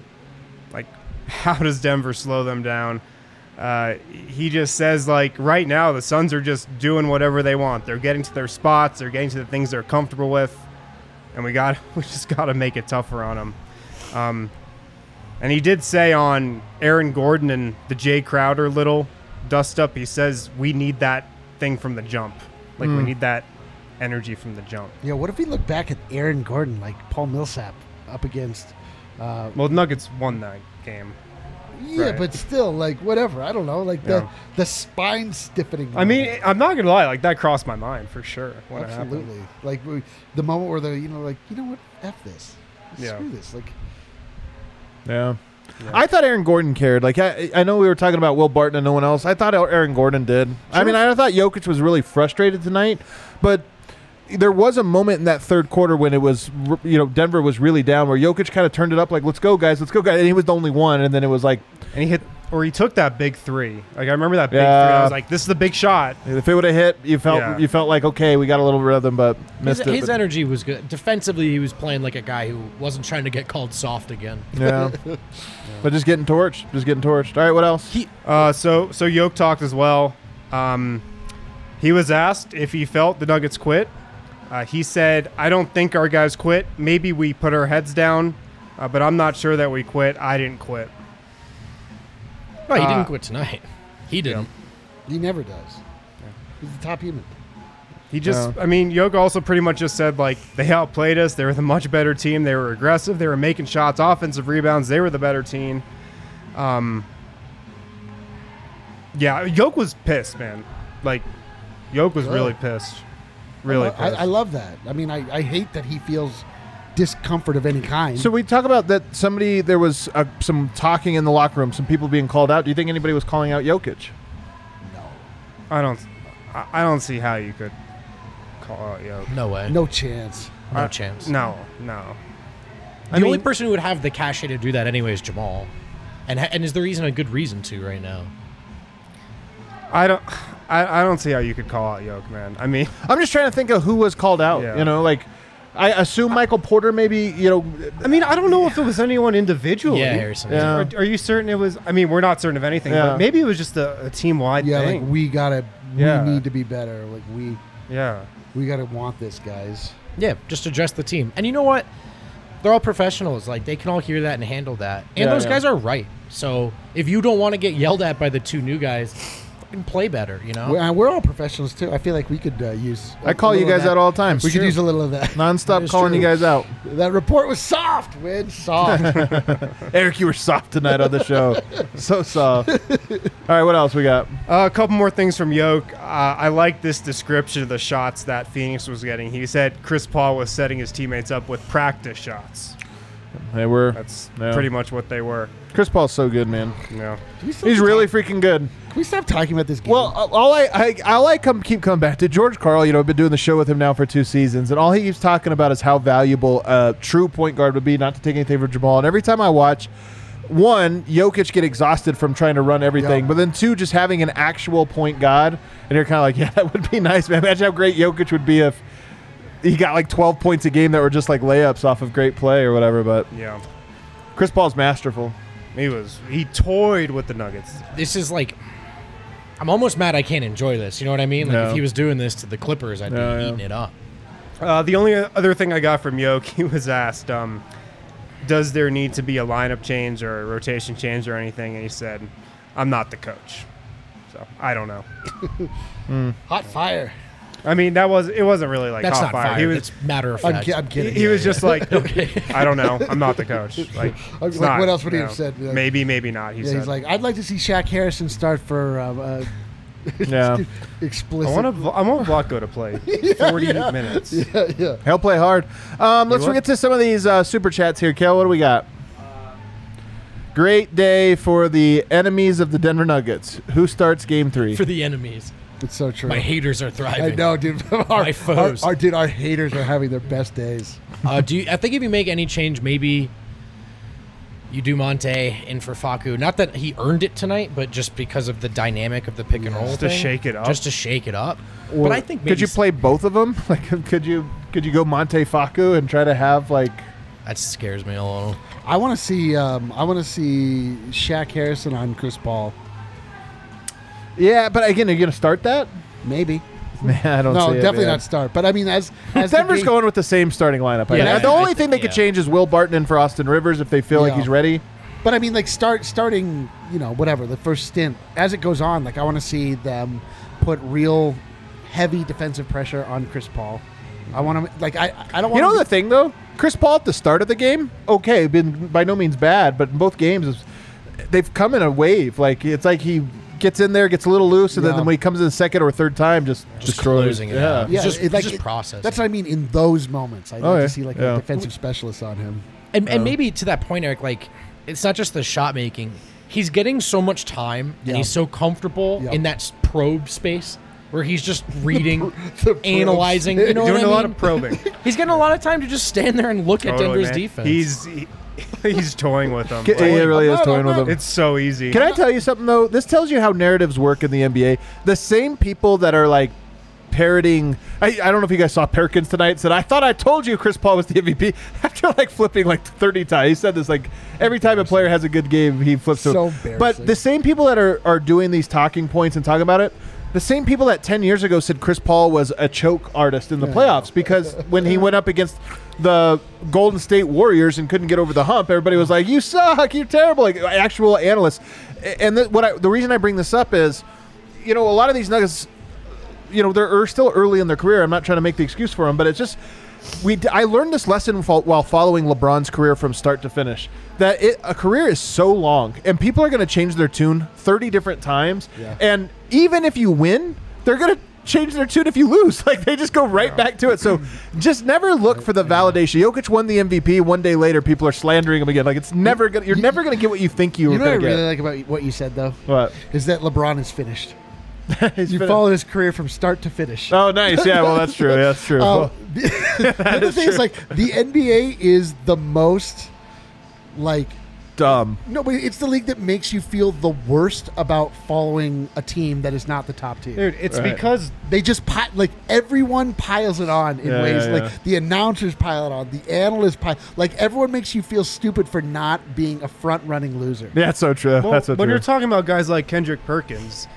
S6: like, how does Denver slow them down? Uh, he just says like right now the Suns are just doing whatever they want. They're getting to their spots. They're getting to the things they're comfortable with, and we got we just got to make it tougher on them. Um, and he did say on Aaron Gordon and the Jae Crowder little dust up, he says we need that thing from the jump. Like we need that energy from the jump.
S4: Yeah, what if we look back at Aaron Gordon, like Paul Millsap up against? Uh,
S6: Well, Nuggets won that game.
S4: yeah,
S6: Right.
S4: but still, like whatever. I don't know, like
S6: Yeah.
S4: the the spine stiffening.
S6: I mean, I'm not gonna lie, like that crossed my mind for sure. When It happened.
S4: absolutely. Like we, the moment where the you know, like you know what, f this,
S6: Yeah.
S4: screw this. Like
S3: Yeah. I thought Aaron Gordon cared. Like I, I know we were talking about Will Barton and no one else. I thought Aaron Gordon did. I mean, I thought Jokic was really frustrated tonight, but there was a moment in that third quarter when it was, you know, Denver was really down, where Jokic kind of turned it up, like, "Let's go, guys, let's go, guys," and he was the only one, and then it was like,
S6: And he hit, or he took that big three. Like I remember that big three.
S3: Yeah.
S6: I was like, this is the big shot.
S3: if it would have hit, you felt,
S6: Yeah.
S3: you felt like, okay, we got a little rhythm, but
S2: His,
S3: missed it.
S2: his
S3: but-
S2: energy was good. Defensively, he was playing like a guy who wasn't trying to get called soft again.
S3: yeah, but just getting torched, just getting torched. All right, what else?
S2: He
S6: Uh, so so Yoke talked as well. Um, he was asked if he felt the Nuggets quit. Uh, he said, "I don't think our guys quit. Maybe we put our heads down, uh, but I'm not sure that we quit. I didn't quit."
S2: no, he
S6: Uh,
S2: didn't quit tonight. He didn't.
S4: he never does. He's the top human.
S6: He just, I mean, Yoke also pretty much just said like they outplayed us. They were the much better team. They were aggressive. They were making shots, offensive rebounds. They were the better team. Um, yeah, Yoke was pissed, man. Like, Yoke was
S4: Good.
S6: really pissed. Really
S4: I,
S6: pissed.
S4: I, I love that. I mean, I, I hate that he feels discomfort of any kind.
S3: So we talk about that somebody there was uh, some talking in the locker room, some people being called out. Do you think anybody was calling out Jokic?
S6: No, I don't. I I don't see how you could call out Yoke.
S2: No way.
S4: no chance.
S2: No
S6: I-
S2: chance.
S6: No, no.
S2: The only person who would have the cachet to do that anyway is Jamal, and ha- and is there even a good reason to right now?
S6: I don't. I, I don't see how you could call out Yoke, man. I mean,
S3: I'm just trying to think of who was called out.
S6: Yeah.
S3: You know, like I assume Michael Porter maybe. You know,
S6: I mean, I don't know if it was anyone individually.
S2: Yeah, Harrison.
S3: Yeah.
S6: Are, are you certain it was? I mean, we're not certain of anything,
S3: Yeah.
S6: but maybe it was just a, a team-wide
S4: Yeah,
S6: thing.
S4: like we gotta,
S6: Yeah.
S4: we need to be better. Like we,
S6: yeah.
S4: we gotta want this, guys.
S2: Yeah, just address the team. And you know what? They're all professionals. Like they can all hear that and handle that. And
S3: Yeah,
S2: those
S3: yeah.
S2: guys are right. So if you don't want to get yelled at by the two new guys, fucking play better. You know.
S4: We're, we're all professionals too. I feel like we could uh, use.
S3: I call you guys out all the time.
S4: We could use a little of that.
S3: nonstop
S2: is
S3: calling you guys out.
S4: That report was soft, Win. Soft.
S3: Eric, you were soft tonight on the show. so soft. All right, what else we got?
S6: Uh, a couple more things from Yoke. Uh, I like this description of the shots that Phoenix was getting. He said Chris Paul was setting his teammates up with practice shots.
S3: Hey, we're
S6: That's
S3: Yeah.
S6: pretty much what they were.
S3: Chris Paul's so good, man.
S6: You know.
S4: Can we stop
S3: He's really
S4: talk-
S3: freaking good.
S4: Can we stop talking about this game?
S3: Well, uh, all I, I all I come keep coming back to George Karl. You know, I've been doing the show with him now for two seasons, and all he keeps talking about is how valuable a true point guard would be. Not to take anything from Jamal, and every time I watch. One, Jokic get exhausted from trying to run everything,
S4: Yeah.
S3: but then two, just having an actual point guard, and you're kind of like, yeah, that would be nice, man. Imagine how great Jokic would be if he got like 12 points a game that were just like layups off of great play or whatever. But
S6: Yeah.
S3: Chris Paul's masterful.
S6: He was. He toyed with the Nuggets.
S2: this is like I'm almost mad I can't enjoy this. You know what I mean? Like
S3: Yeah.
S2: if he was doing this to the Clippers, I'd be
S3: Yeah, yeah.
S2: eating it up.
S6: Uh, the only other thing I got from Yoke, he was asked, um, "Does there need to be a lineup change or a rotation change or anything?" And he said, "I'm not the coach, so I don't know."
S4: hot fire.
S6: I mean, that was it. Wasn't really like
S2: That's
S6: hot
S2: not
S6: fire.
S2: fire.
S6: He was.
S2: That's matter of
S4: I'm,
S2: fact.
S4: ki- I'm
S6: He,
S4: kidding.
S6: he was just like, I don't know. I'm not the coach. Like,
S4: I'm
S6: it's
S4: like,
S6: not,
S4: what else would he
S6: you
S4: have said? Like-
S6: maybe, maybe not. He
S4: yeah,
S6: said.
S4: he's like, I'd like to see Shaq Harrison start for um, uh,
S3: Yeah,
S4: explicit.
S6: I want to. I want Vlatko to play 40 minutes.
S4: yeah, yeah.
S3: he'll play hard. Um, let's
S6: would?
S3: get to some of these uh, super chats here. Kel, what do we got? Great day for the enemies of the Denver Nuggets. Who starts game three?
S2: For the enemies.
S4: It's so true.
S2: My haters are thriving.
S4: I know, dude. our,
S2: My foes.
S4: Our, our- dude, our haters are having their best days.
S2: Uh, do you, I think if you make any change, maybe you do Monte in for Facu. Not that he earned it tonight, but just because of the dynamic of the pick and roll.
S6: Just to
S2: thing.
S6: shake it up.
S2: Just to shake it up.
S4: Or-
S2: but I think maybe
S3: could you play both of them? Like, could you could you go Monte Facu and try to have like?
S2: that scares me a little.
S4: I want to see. Um, I want to see Shaq Harrison on Chris Paul.
S3: Yeah, but again, are you gonna start that?
S4: Maybe.
S3: Man, I don't.
S4: No,
S3: see it,
S4: definitely not start. But I mean, as as the
S3: Denver's
S4: game-
S3: going with the same starting lineup. I
S2: Yeah,
S3: think. the
S2: I
S3: only
S2: think-
S3: thing they could
S2: yeah.
S3: change is Will Barton in for Austin Rivers if they feel like he's ready.
S4: But I mean, like start starting, you know, whatever the first stint. As it goes on, like I want to see them put real heavy defensive pressure on Chris Paul. I want to like I I don't want to
S3: You
S4: want
S3: know the thing though, Chris Paul at the start of the game, okay, been by no means bad, but in both games, they've come in a wave. Like it's like he gets in there, gets a little loose, and
S4: Yeah.
S3: then when he comes in the second or third time, just,
S2: Just
S3: destroys.
S2: closing it
S3: yeah.
S2: out.
S4: Yeah,
S2: It's just,
S4: it-
S2: it's
S4: like
S2: just
S4: it-
S2: process.
S4: That's what I mean. In those moments, I'd
S3: Oh,
S4: like
S3: yeah.
S4: to see like
S3: Yeah.
S4: a defensive specialist on him.
S2: And, and maybe to that point, Eric, like it's not just the shot making. He's getting so much time,
S4: Yeah.
S2: and he's so comfortable
S4: Yeah.
S2: in that s- probe space where he's just reading,
S4: The probe
S2: analyzing. You know
S6: Doing
S2: what I
S6: a
S2: mean?
S6: lot of probing.
S2: He's getting a lot of time to just stand there and look at
S6: Totally,
S2: Denver's
S6: man.
S2: defense.
S6: He's he, he's toying with them.
S3: Get-
S6: Like,
S3: it really
S4: I'm
S3: is
S4: not-
S3: toying
S4: I'm
S3: with them.
S6: it's so easy.
S3: Can I tell you something though? This tells you how narratives work in the NBA. The same people that are like parroting. I, I don't know if you guys saw Perkins tonight. Said I thought I told you Chris Paul was the MVP after like flipping like thirty times. He said this like every time a player has a good game, he flips to
S4: So
S3: him. But
S4: embarrassing.
S3: the same people that are are doing these talking points and talking about it. The same people that 10 years ago said Chris Paul was a choke artist in the playoffs because when he went up against the Golden State Warriors and couldn't get over the hump, everybody was like, "You suck, you're terrible." Like actual analysts. And the, what I, the reason I bring this up is, you know, a lot of these Nuggets, you know, they're er- still early in their career. I'm not trying to make the excuse for them, but it's just we. I learned this lesson while following LeBron's career from start to finish. That it, a career is so long, and people are going to change their tune 30 different times.
S4: Yeah.
S3: And even if you win, they're going to change their tune if you lose. Like they just go right back to it. So just never look for the validation. Jokic won the MVP. One day later, people are slandering him again. Like it's never gonna. You're never gonna get what you think you,
S4: You
S3: were
S4: know what I
S3: gonna
S4: really
S3: get.
S4: like about what you said though
S3: What?
S4: is that LeBron is finished.
S3: He's
S4: You followed his career from start to finish.
S3: Oh, nice. Yeah. Well, that's true. Yeah, that's true.
S4: Uh,
S3: Well,
S4: the, the other thing is like the NBA is the most like
S3: dumb.
S4: no, but it's the league that makes you feel the worst about following a team that is not the top team.
S6: Dude, it's
S3: Right.
S6: because
S4: They just pi- like everyone piles it on in
S3: Yeah,
S4: ways
S3: yeah,
S4: like the announcers pile it on, the analysts pile like everyone makes you feel stupid for not being a front running loser.
S3: Yeah, that's so true.
S6: well,
S3: that's so
S6: when
S3: true.
S6: you're talking about guys like Kendrick Perkins,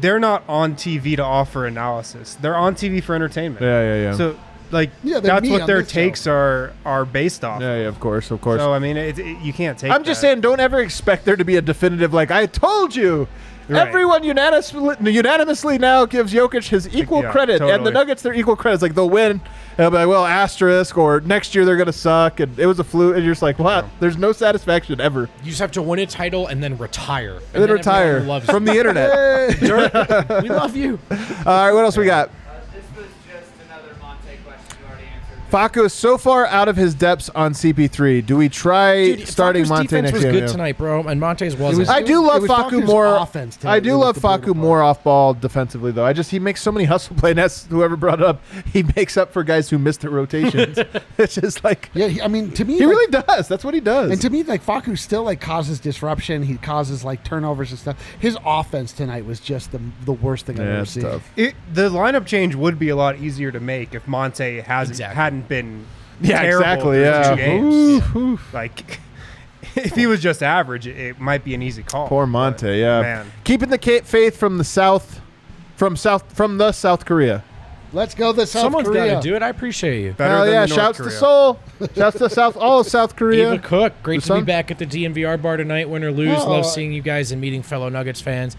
S6: they're not on TV to offer analysis. They're on TV for entertainment.
S3: yeah, yeah, yeah.
S6: So, like,
S4: Yeah,
S6: that's what their
S4: this show.
S6: takes are are based off.
S3: yeah, yeah. Of course, of course.
S6: So I mean, it, it, you can't take.
S3: I'm just saying, don't ever expect there to be a definitive like I told you.
S6: Right.
S3: Everyone unanimously, unanimously now gives Jokic his equal
S6: yeah,
S3: credit, and the. Nuggets their equal credit. It's like they'll win, and they'll be like, well, asterisk, or next year they're gonna suck, and it was a fluke, and you're just like, what? There's no satisfaction ever,
S2: you just have to win a title and then retire. And,
S3: and then
S2: everyone
S3: retire
S2: Loves
S3: from the internet.
S2: we love you.
S3: All right, what else we got?
S7: Uh, this was just another Monte question you already answered.
S3: Facu is so far out of his depths on CP3. Do we try
S2: Dude,
S3: starting
S2: Facu's
S3: Monte
S2: defense
S3: next
S2: was
S3: game?
S2: good tonight, bro, and Monte's wasn't.
S4: was-
S3: I do
S4: It
S3: love
S4: was
S3: Facu
S4: Facu's
S3: more.
S4: offense tonight
S3: I
S4: that
S3: do
S4: was
S3: love
S4: the brutal
S3: Facu
S4: part.
S3: more off ball defensively though. I just he makes so many hustle plays. And that's whoever brought it up. He makes up for guys who missed their rotations. it's just like
S4: Yeah, he, I mean to me
S3: he
S4: like-
S3: really does. That's what he does.
S4: And to me, like Facu still like causes disruption. He causes like turnovers and stuff. His offense tonight was just the the worst thing I've
S3: yeah,
S4: ever
S3: it's
S4: seen.
S3: tough.
S6: It, the lineup change would be a lot easier to make if Monte hasn't
S2: Exactly.
S6: hadn't been
S3: Yeah,
S6: terrible
S3: exactly. Yeah.
S6: two games.
S3: Ooh, ooh.
S6: Like if he was just average, it, it might be an easy call.
S3: Poor
S6: But,
S3: Monte. Yeah,
S6: man.
S3: keeping the faith from the south, from south from the South Korea.
S4: Let's go the South
S2: Someone's
S4: Korea.
S2: got to do it. I appreciate you.
S6: Better
S3: Hell
S6: than
S3: yeah!
S6: the North
S3: Shouts to
S6: Korea.
S3: Seoul. Shouts to South all of South Korea.
S2: Eva Cook, great
S3: The
S2: to
S3: son?
S2: be back at the DNVR bar tonight. Win or lose,
S4: Oh.
S2: love seeing you guys and meeting fellow Nuggets fans.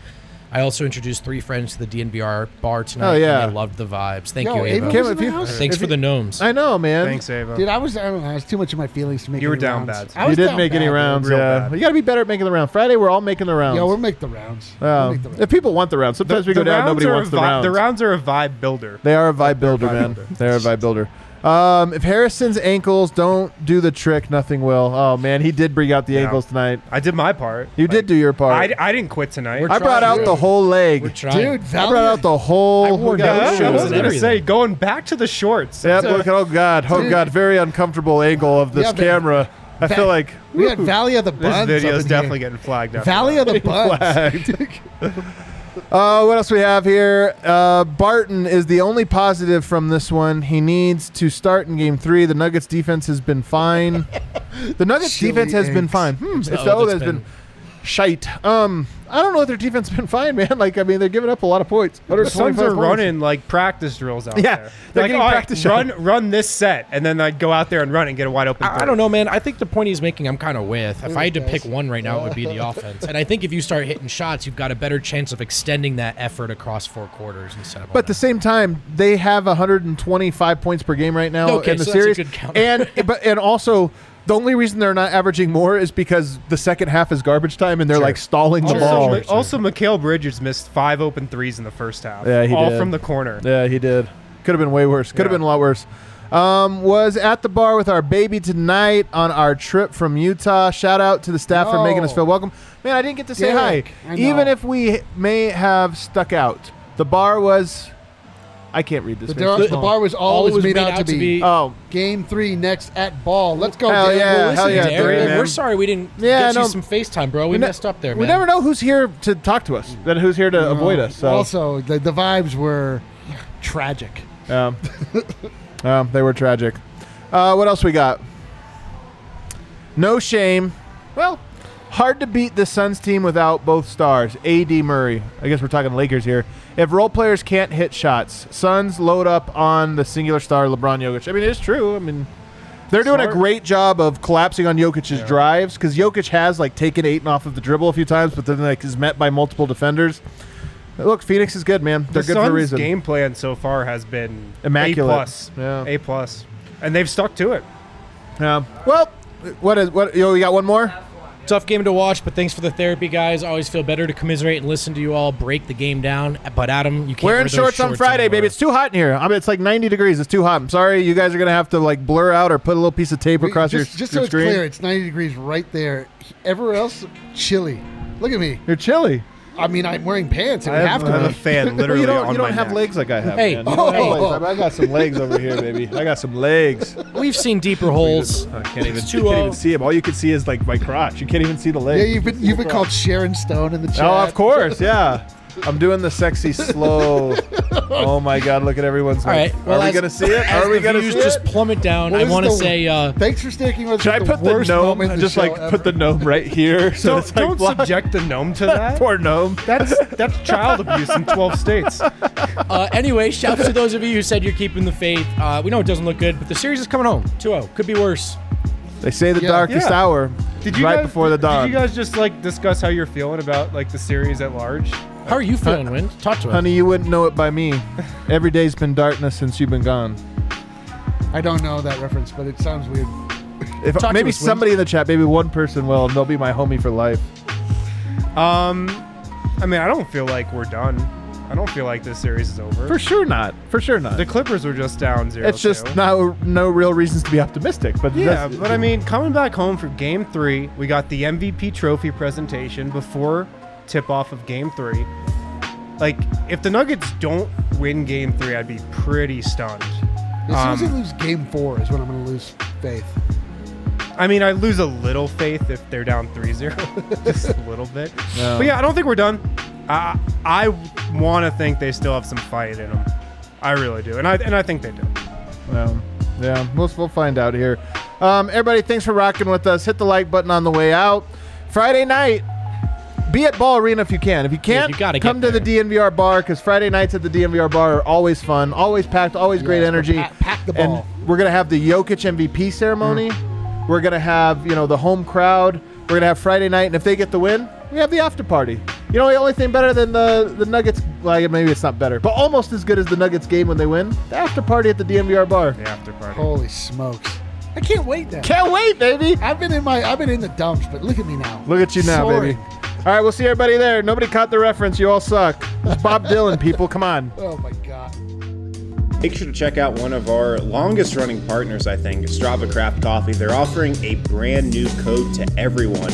S2: I also introduced three friends to the DNVR bar tonight.
S3: Oh, yeah.
S2: and they loved the vibes. Thank
S4: Yo,
S2: you,
S4: Ava
S2: Ava.
S3: Kim, if you-
S2: Thanks
S3: if
S2: for
S3: you-
S2: the gnomes.
S3: I know, man.
S6: Thanks, Ava.
S4: Dude, I was I know. I was too much of my feelings to make.
S6: You were down
S4: rounds.
S6: bad.
S4: I
S3: You didn't make any
S4: bad, dude.
S3: rounds.
S6: Real
S3: yeah,
S6: bad.
S3: you got to be better at making the round. Friday, we're all making the rounds.
S4: Yeah, we'll make the rounds.
S3: Um,
S4: we'll make the rounds.
S3: if people want the rounds, sometimes we go down. Nobody wants
S6: a
S3: the rounds.
S6: The rounds are a vibe builder.
S3: They are a vibe builder, man. They're a vibe builder. Um, if Harrison's ankles don't do the trick, nothing will. Oh man, he did bring out the
S6: Yeah.
S3: ankles tonight.
S6: I did my part.
S3: You did do your part.
S6: I, I didn't quit tonight.
S2: We're
S3: I brought
S2: trying,
S3: out the whole leg.
S2: We're trying.
S4: Dude,
S3: I brought
S4: Valiant.
S3: out the whole.
S2: I wore
S3: we got-
S2: no
S6: yeah, I
S2: shoes
S6: was
S2: and
S6: gonna
S2: everything.
S6: say going back to the shorts.
S3: Yeah, look at oh god, oh
S4: Dude.
S3: god, very uncomfortable angle of this
S4: Yeah, but-
S3: camera. I feel like
S4: we had Valley of the
S6: this
S4: Buns.
S6: video is
S4: in
S6: definitely
S4: here.
S6: getting flagged. after
S4: Valley of the Buns.
S3: flagged. Uh, what else we have here? Uh, Barton is the only positive from this one. He needs to start in game three. The Nuggets defense has been fine. the Nuggets
S4: Chili
S3: defense has been fine. Hmm, it's the O that's been.
S2: Been.
S3: shite. Um, I don't know if their defense has been fine, man. Like, I mean, they're giving up a lot of points.
S6: The Suns
S3: 125
S6: are
S3: points.
S6: running like practice drills out
S3: Yeah,
S6: there.
S3: they're
S6: like,
S3: getting
S6: all right,
S3: practice
S6: run,
S3: shots.
S6: run this set, and then like go out there and run and get a wide open.
S2: I, I don't know, man. I think the point he's making, I'm kind of with. If I had to
S4: guys.
S2: pick one right now, it would be the offense. And I think if you start hitting shots, you've got a better chance of extending that effort across four quarters instead of.
S3: But at the same time, they have 125 points per game right now
S2: Okay,
S3: in the
S2: so that's a
S3: series,
S2: good
S3: and but and also the only reason they're not averaging more is because the second half is garbage time and they're
S2: Sure.
S3: like stalling the
S6: Also,
S3: ball.
S6: Ma- also, Mikal Bridges missed five open threes in the first half.
S3: Yeah, he
S6: all
S3: did.
S6: from the corner.
S3: Yeah, he did. Could have been way worse. Could have
S6: Yeah.
S3: been a lot worse. Um, was at the bar with our baby tonight on our trip from Utah. Shout out to the staff for making us
S4: No.
S3: feel welcome. Man, I didn't get to say hi.
S4: I
S3: Even if we may have stuck out, the bar was. I can't read this.
S4: The,
S3: very
S4: bar, the bar was
S2: All
S4: always
S2: was
S4: made, out, to be.
S3: Oh,
S4: Game three next at ball. Let's go.
S3: Hell
S4: Derek.
S3: yeah,
S4: Well,
S3: hell yeah,
S4: Derek.
S3: Derek,
S2: Derek,
S3: man.
S2: we're sorry we didn't
S3: Yeah,
S2: get
S3: no.
S2: you some FaceTime, bro. We,
S3: ne-
S2: messed up there,
S3: We
S2: man.
S3: never know who's here to talk to us, and who's here to avoid us. So
S4: Also, the, the vibes were tragic.
S3: Um, um, they were tragic. Uh, what else we got? No shame. Well, hard to beat the Suns team without both stars. AD Murray. I guess we're talking Lakers here. If role players can't hit shots, Suns load up on the singular star LeBron Jokic. I mean, it's true. I mean, they're doing a
S6: Smart.
S3: great job of collapsing on Jokic's drives because Jokic has like taken Ayton off of the dribble a few times, but then like is met by multiple defenders. Look, Phoenix is good, man. They're
S6: the
S3: good
S6: Suns'
S3: for a reason.
S6: game plan so far has been
S3: Immaculate.
S6: A plus.
S3: Yeah.
S6: A plus, and they've stuck to it.
S3: Yeah. Well, what is what? Yo, we got one more.
S2: Tough game to watch, but thanks for the therapy, guys. Always feel better to commiserate and listen to you all break the game down. But Adam, you can't
S3: We're
S2: wear
S3: in
S2: those
S3: shorts, on Friday,
S2: anymore.
S3: baby. It's too hot in here. I mean, it's like 90 degrees. It's too hot. I'm sorry. You guys are gonna have to like blur out or put a little piece of tape
S4: We-
S3: across
S4: just,
S3: your,
S4: just
S3: your
S4: so it's clear, it's 90 degrees right there. Everywhere else, chilly. Look at me.
S3: You're chilly.
S4: I mean, I'm wearing pants. It would
S3: I
S4: have
S3: have-
S6: I
S4: to
S6: have a
S4: be.
S6: fan literally
S3: you don't,
S6: on
S3: you don't
S6: my
S3: have
S6: neck.
S3: legs like I have.
S2: Hey.
S3: man. You don't have
S4: Oh.
S3: legs. I got some legs over here, baby. I got some legs.
S2: We've seen deeper holes.
S3: I can't even, you can't even see them. All you can see is like my crotch. You can't even see the legs.
S4: Yeah, you've been you've been called Sharon Stone in the oh, chat.
S3: Oh, of course, yeah. I'm doing the sexy slow. oh my God! Look at everyone's.
S2: All right. Well,
S3: are we
S2: as-
S3: gonna see it? Are we gonna
S2: views
S3: see
S2: just
S3: it?
S2: plummet down,
S4: What
S2: I
S4: is
S2: want to
S4: the-
S2: say uh,
S4: Thanks for sticking with
S3: Should I
S4: the
S3: put the
S4: worst
S3: gnome?
S4: moment in the
S3: Just like
S4: show
S3: put the gnome right here. So
S6: Don't,
S3: it's like
S6: don't
S3: blocked.
S6: subject the gnome to that.
S3: Poor gnome.
S6: That's that's child abuse in 12 states.
S2: Uh, anyway, shouts to those of you who said you're keeping the faith. Uh, we know it doesn't look good, but the series is coming home. 2-0. Could be worse.
S3: They say the
S4: Yeah.
S3: darkest
S6: Yeah.
S3: hour.
S6: Did you
S3: right
S6: guys,
S3: before the dawn.
S6: Did you guys just like discuss how you're feeling about like the series at large?
S2: How are you feeling, Wind? Talk to us.
S3: Honey, you wouldn't know it by me. Every day's been darkness since you've been gone.
S4: I don't know that reference, but it sounds weird.
S3: If
S2: Talk to
S3: maybe
S2: us, Wind.
S3: somebody in the chat, maybe one person will, and they'll be my homie for life.
S6: Um, I mean, I don't feel like we're done. I don't feel like this series is over.
S3: For sure not. For sure not.
S6: the Clippers were just down zero.
S3: it's just no no real reasons to be optimistic. But
S6: Yeah,
S3: that's-
S6: but I mean, coming back home for Game Three, we got the MVP trophy presentation before tip-off of Game Three. Like, if the Nuggets don't win Game Three, I'd be pretty stunned.
S4: As soon as they
S6: Um,
S4: lose game four is when I'm going to lose faith.
S6: I mean, I lose a little faith if they're down 3-0, just a little bit.
S3: No.
S6: But yeah, I don't think we're done. I I want to think they still have some fight in them. I really do, and I and I think they do.
S3: Um, yeah, we'll, we'll find out here. Um, everybody, thanks for rocking with us. Hit the like button on the way out. Friday night, be at Ball Arena if you can. If you can't,
S2: you gotta
S3: come
S2: get
S3: to the DNVR bar because Friday nights at the DNVR bar are always fun, always packed, always great energy.
S4: pack- pack the
S3: and
S4: ball.
S3: we're gonna have the Jokic MVP ceremony. Mm-hmm. We're gonna have you know the home crowd. We're gonna have Friday night, and if they get the win, we have the after party. You know, the only thing better than the the Nuggets, well, maybe it's not better, but almost as good as the Nuggets game when they win. The after party at the DNVR bar.
S6: The after party.
S4: Holy smokes! I can't wait now.
S3: Can't wait, baby.
S4: I've been in my I've been in the dumps, but look at me now.
S3: Look at you now,
S4: Soaring.
S3: baby. All right, we'll see everybody there. Nobody caught the reference. You all suck. It's Bob Dylan, people. Come on.
S4: Oh my god.
S1: make sure to check out one of our longest running partners, I think, Strava Craft Coffee. They're offering a brand new code to everyone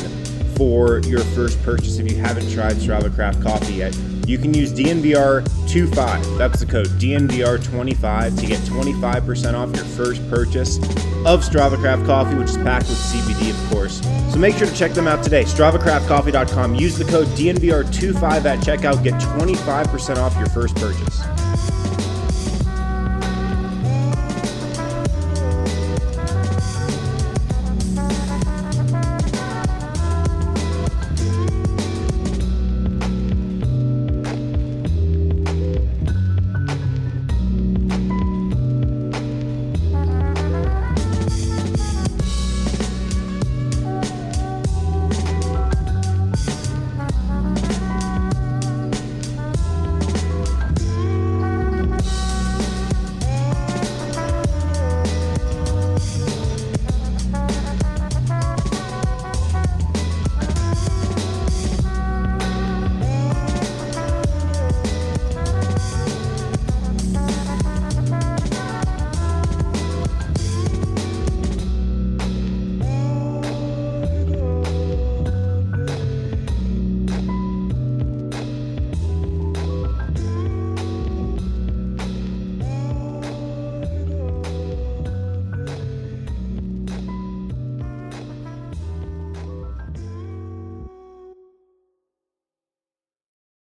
S1: for your first purchase if you haven't tried Strava Craft Coffee yet. You can use DNVR25. That's the code DNVR25 to get 25% off your first purchase of Strava Craft Coffee, which is packed with CBD, of course. So make sure to check them out today. StravaCraftCoffee.com. Use the code DNVR25 at checkout. Get 25% off your first purchase.